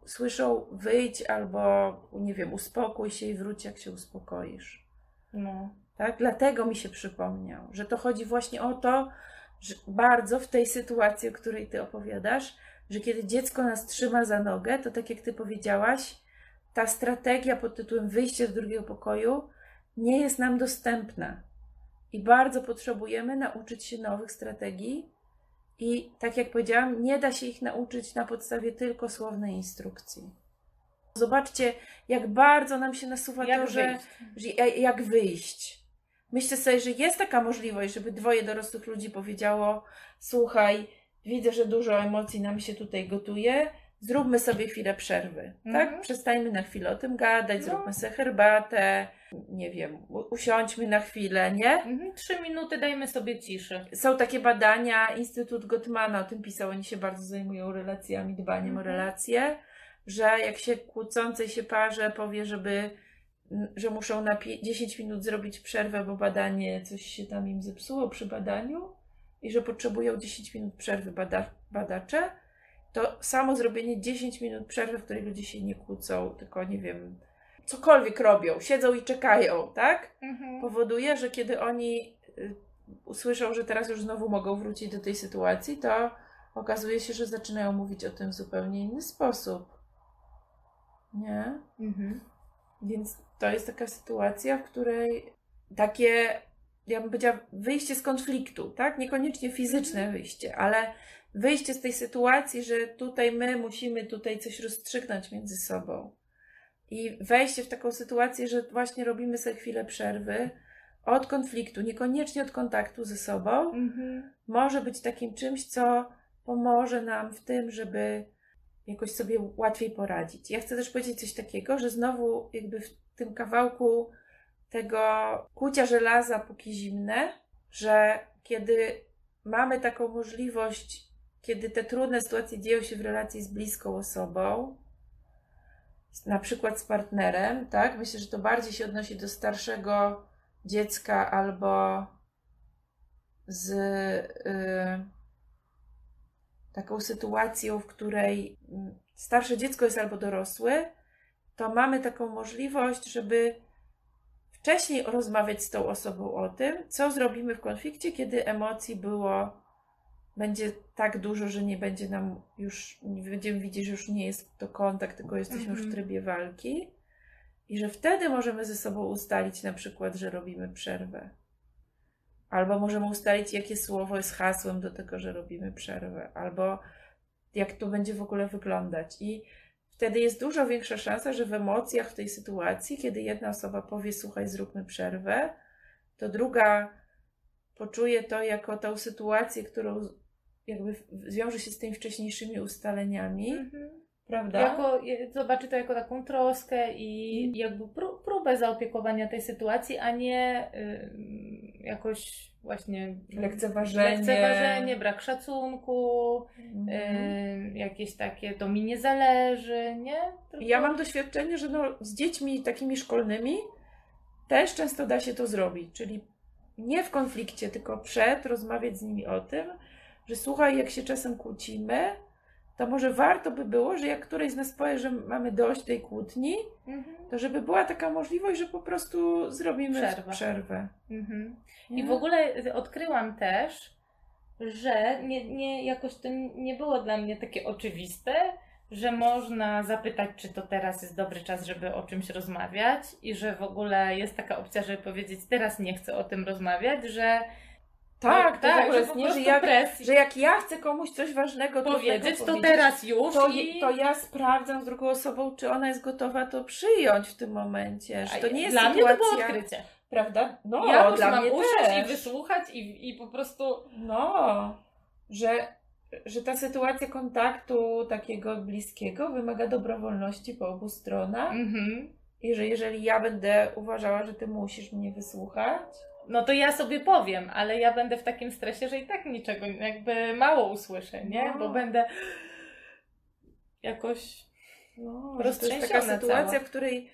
słyszą wyjdź albo, nie wiem, uspokój się i wróć, jak się uspokoisz. No. Tak? Dlatego mi się przypomniał, że to chodzi właśnie o to, że bardzo w tej sytuacji, o której ty opowiadasz, że kiedy dziecko nas trzyma za nogę, to tak jak ty powiedziałaś, ta strategia pod tytułem wyjście do drugiego pokoju nie jest nam dostępna. I bardzo potrzebujemy nauczyć się nowych strategii. I tak jak powiedziałam, nie da się ich nauczyć na podstawie tylko słownej instrukcji. Zobaczcie, jak bardzo nam się nasuwa Jak to, że wyjść? że ja- jak wyjść. Myślę sobie, że jest taka możliwość, żeby dwoje dorosłych ludzi powiedziało: Słuchaj, widzę, że dużo emocji nam się tutaj gotuje, zróbmy sobie chwilę przerwy. Mhm. Tak? Przestańmy na chwilę o tym gadać, No. zróbmy sobie herbatę, nie wiem, usiądźmy na chwilę, nie? Mhm, Trzy minuty dajmy sobie ciszy. Są takie badania, Instytut Gottmana o tym pisał, oni się bardzo zajmują relacjami, dbaniem o Mhm. relacje, że jak się kłócącej się parze powie, żeby, że muszą na pie- 10 minut zrobić przerwę, bo badanie, coś się tam im zepsuło przy badaniu i że potrzebują 10 minut przerwy bada- badacze, to samo zrobienie 10 minut przerwy, w której ludzie się nie kłócą, tylko nie wiem, cokolwiek robią, siedzą i czekają, tak? Mhm. powoduje, że kiedy oni y, usłyszą, że teraz już znowu mogą wrócić do tej sytuacji, to okazuje się, że zaczynają mówić o tym w zupełnie inny sposób. Nie? Mhm. Więc to jest taka sytuacja, w której takie, ja bym powiedziała, wyjście z konfliktu, tak? Niekoniecznie fizyczne wyjście, ale wyjście z tej sytuacji, że tutaj my musimy tutaj coś rozstrzygnąć między sobą. I wejście w taką sytuację, że właśnie robimy sobie chwilę przerwy od konfliktu, niekoniecznie od kontaktu ze sobą, Mhm. może być takim czymś, co pomoże nam w tym, żeby jakoś sobie łatwiej poradzić. Ja chcę też powiedzieć coś takiego, że znowu jakby w tym kawałku tego kucia żelaza póki zimne, że kiedy mamy taką możliwość, kiedy te trudne sytuacje dzieją się w relacji z bliską osobą, na przykład z partnerem, tak? Myślę, że to bardziej się odnosi do starszego dziecka albo z y, taką sytuacją, w której mm, starsze dziecko jest albo dorosły, to mamy taką możliwość, żeby wcześniej rozmawiać z tą osobą o tym, co zrobimy w konflikcie, kiedy emocji było, będzie tak dużo, że nie będzie nam już, nie będziemy widzieć, że już nie jest to kontakt, tylko jesteśmy już w Mhm. trybie walki. I że wtedy możemy ze sobą ustalić na przykład, że robimy przerwę. Albo możemy ustalić, jakie słowo jest hasłem do tego, że robimy przerwę, albo jak to będzie w ogóle wyglądać. I wtedy jest dużo większa szansa, że w emocjach w tej sytuacji, kiedy jedna osoba powie, słuchaj, zróbmy przerwę, to druga poczuje to jako tą sytuację, którą jakby zwiąże się z tymi wcześniejszymi ustaleniami, Mhm. prawda? Jako, zobaczy to jako taką troskę i jakby pró- próbę zaopiekowania tej sytuacji, a nie y, jakoś właśnie Lekceważenie. lekceważenie, brak szacunku, Mhm. y, jakieś takie to mi nie zależy, nie? Tylko... Ja mam doświadczenie, że no, z dziećmi takimi szkolnymi też często da się to zrobić, czyli nie w konflikcie, tylko przed, rozmawiać z nimi o tym, że słuchaj, jak się czasem kłócimy, to może warto by było, że jak któryś z nas powie, że mamy dość tej kłótni, Mhm. to żeby była taka możliwość, że po prostu zrobimy Przerwę. przerwę. Mhm. I w ogóle odkryłam też, że nie, nie, jakoś to nie było dla mnie takie oczywiste, że można zapytać, czy to teraz jest dobry czas, żeby o czymś rozmawiać i że w ogóle jest taka opcja, żeby powiedzieć, teraz nie chcę o tym rozmawiać, że Tak, to w tak, ogóle że nie, że, jak, presji że jak ja chcę komuś coś ważnego powiedzieć, to teraz już to, i... to ja sprawdzam z drugą osobą, czy ona jest gotowa to przyjąć w tym momencie. Że to nie jest Dla sytuacja, mnie to było odkrycie. prawda? No, ja dla mam mnie usiąść też. i wysłuchać i, i po prostu No, że, że ta sytuacja kontaktu takiego bliskiego wymaga dobrowolności po obu stronach mhm. i że jeżeli ja będę uważała, że ty musisz mnie wysłuchać, no to ja sobie powiem, ale ja będę w takim stresie, że i tak niczego jakby mało usłyszę, nie? No. Bo będę jakoś no, to jest taka sytuacja, cała. w której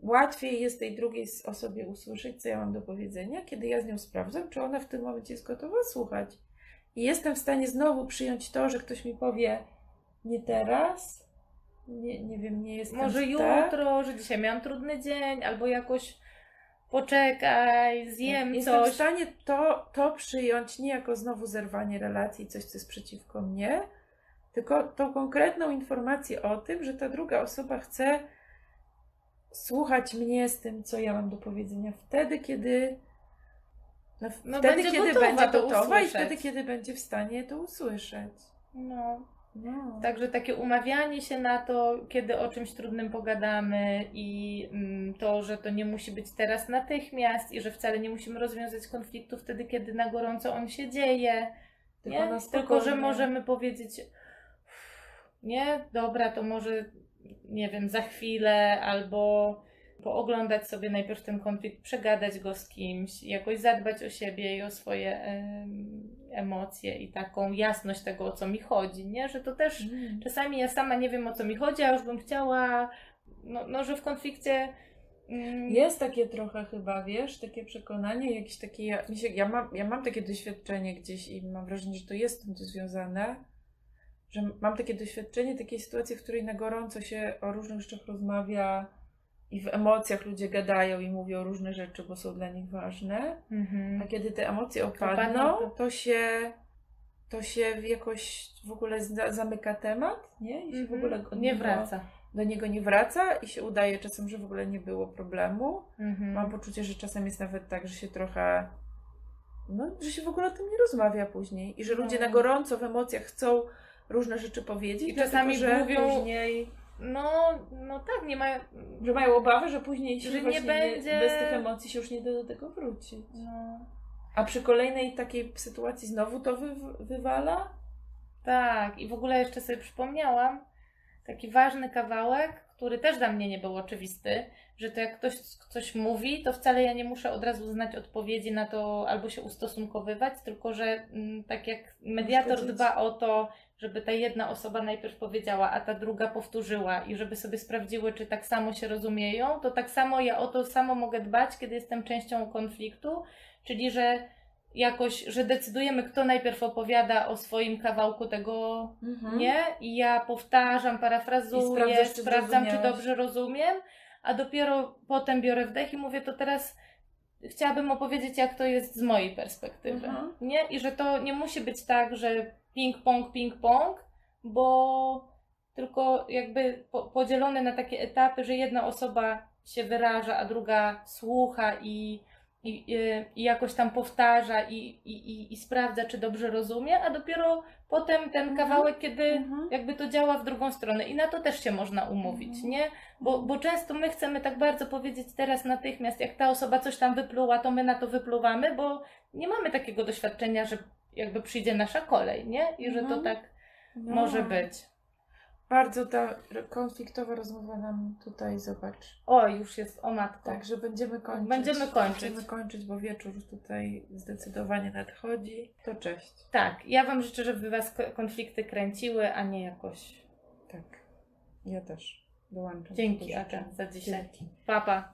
łatwiej jest tej drugiej osobie usłyszeć, co ja mam do powiedzenia, kiedy ja z nią sprawdzam, czy ona w tym momencie jest gotowa słuchać. I jestem w stanie znowu przyjąć to, że ktoś mi powie nie teraz, nie, nie wiem, nie jestem może tak. jutro, że dzisiaj miałam trudny dzień, albo jakoś poczekaj, zjem Jestem w coś. stanie to, to przyjąć nie jako znowu zerwanie relacji, coś, co jest przeciwko mnie, tylko tą konkretną informację o tym, że ta druga osoba chce słuchać mnie z tym, co ja mam do powiedzenia wtedy, kiedy. No, No, wtedy, będzie kiedy gotowa będzie to gotowa i wtedy, kiedy będzie w stanie to usłyszeć. No. Także takie umawianie się na to, kiedy o czymś trudnym pogadamy i mm, to, że to nie musi być teraz natychmiast i że wcale nie musimy rozwiązać konfliktu wtedy, kiedy na gorąco on się dzieje. Tylko, Nie? Tylko, że możemy powiedzieć, nie, dobra, to może, nie wiem, za chwilę albo pooglądać sobie najpierw ten konflikt, przegadać go z kimś, jakoś zadbać o siebie i o swoje em, emocje i taką jasność tego, o co mi chodzi, nie? Że to też Mm. czasami ja sama nie wiem, o co mi chodzi, a już bym chciała, no, no że w konflikcie mm, Jest takie trochę chyba, wiesz, takie przekonanie, jakieś takie, ja, się, ja, mam, ja mam takie doświadczenie gdzieś i mam wrażenie, że to jest z tym związane, że mam takie doświadczenie takiej sytuacji, w której na gorąco się o różnych rzeczach rozmawia i w emocjach ludzie gadają i mówią różne rzeczy, bo są dla nich ważne, mhm. a kiedy te emocje Opadną, to- się to się jakoś w ogóle za- zamyka temat, nie? I się w ogóle Mhm. nie niego- wraca. do niego nie wraca i się udaje czasem, że w ogóle nie było problemu. Mhm. Mam poczucie, że czasem jest nawet tak, że się trochę. No, że się w ogóle o tym nie rozmawia później. I że ludzie No. na gorąco w emocjach chcą różne rzeczy powiedzieć. I czasami że mówią- później. No, no tak, nie ma. Że mają obawę, że później się Że nie będzie- bez tych emocji się już nie da do tego wrócić. No, A przy kolejnej takiej sytuacji znowu to wy, wywala? tak, i w ogóle jeszcze sobie przypomniałam taki ważny kawałek, który też dla mnie nie był oczywisty, że to jak ktoś coś mówi, to wcale ja nie muszę od razu znać odpowiedzi na to albo się ustosunkowywać, tylko że mm, tak jak mediator dba o to, żeby ta jedna osoba najpierw powiedziała, a ta druga powtórzyła i żeby sobie sprawdziły, czy tak samo się rozumieją, to tak samo ja o to samo mogę dbać, kiedy jestem częścią konfliktu, czyli że jakoś, że decydujemy, kto najpierw opowiada o swoim kawałku tego Mhm. nie? I ja powtarzam, parafrazuję, czy sprawdzam, czy dobrze rozumiem, a dopiero potem biorę wdech i mówię, to teraz chciałabym opowiedzieć, jak to jest z mojej perspektywy. Mhm. Nie? I że to nie musi być tak, że ping-pong, ping-pong, bo tylko jakby po, podzielone na takie etapy, że jedna osoba się wyraża, a druga słucha i, i, i- jakoś tam powtarza i, i, i, i sprawdza, czy dobrze rozumie, a dopiero potem ten Mhm. kawałek, kiedy Mhm. jakby to działa w drugą stronę i na to też się można umówić, Mhm. nie? Bo, bo często my chcemy tak bardzo powiedzieć teraz natychmiast, jak ta osoba coś tam wypluła, to my na to wypluwamy, bo nie mamy takiego doświadczenia, że jakby przyjdzie nasza kolej, nie? I że to Mhm. tak No. może być. Bardzo ta konfliktowa rozmowa nam tutaj, zobacz. O, już jest o matko. Także będziemy kończyć. Będziemy kończyć. Będziemy kończyć, bo wieczór tutaj zdecydowanie nadchodzi. To cześć. Tak, ja Wam życzę, żeby Was ko- konflikty kręciły, a nie jakoś. Tak. Ja też dołączam. Dzięki, życzeń. za dzisiaj. Dzięki. Papa.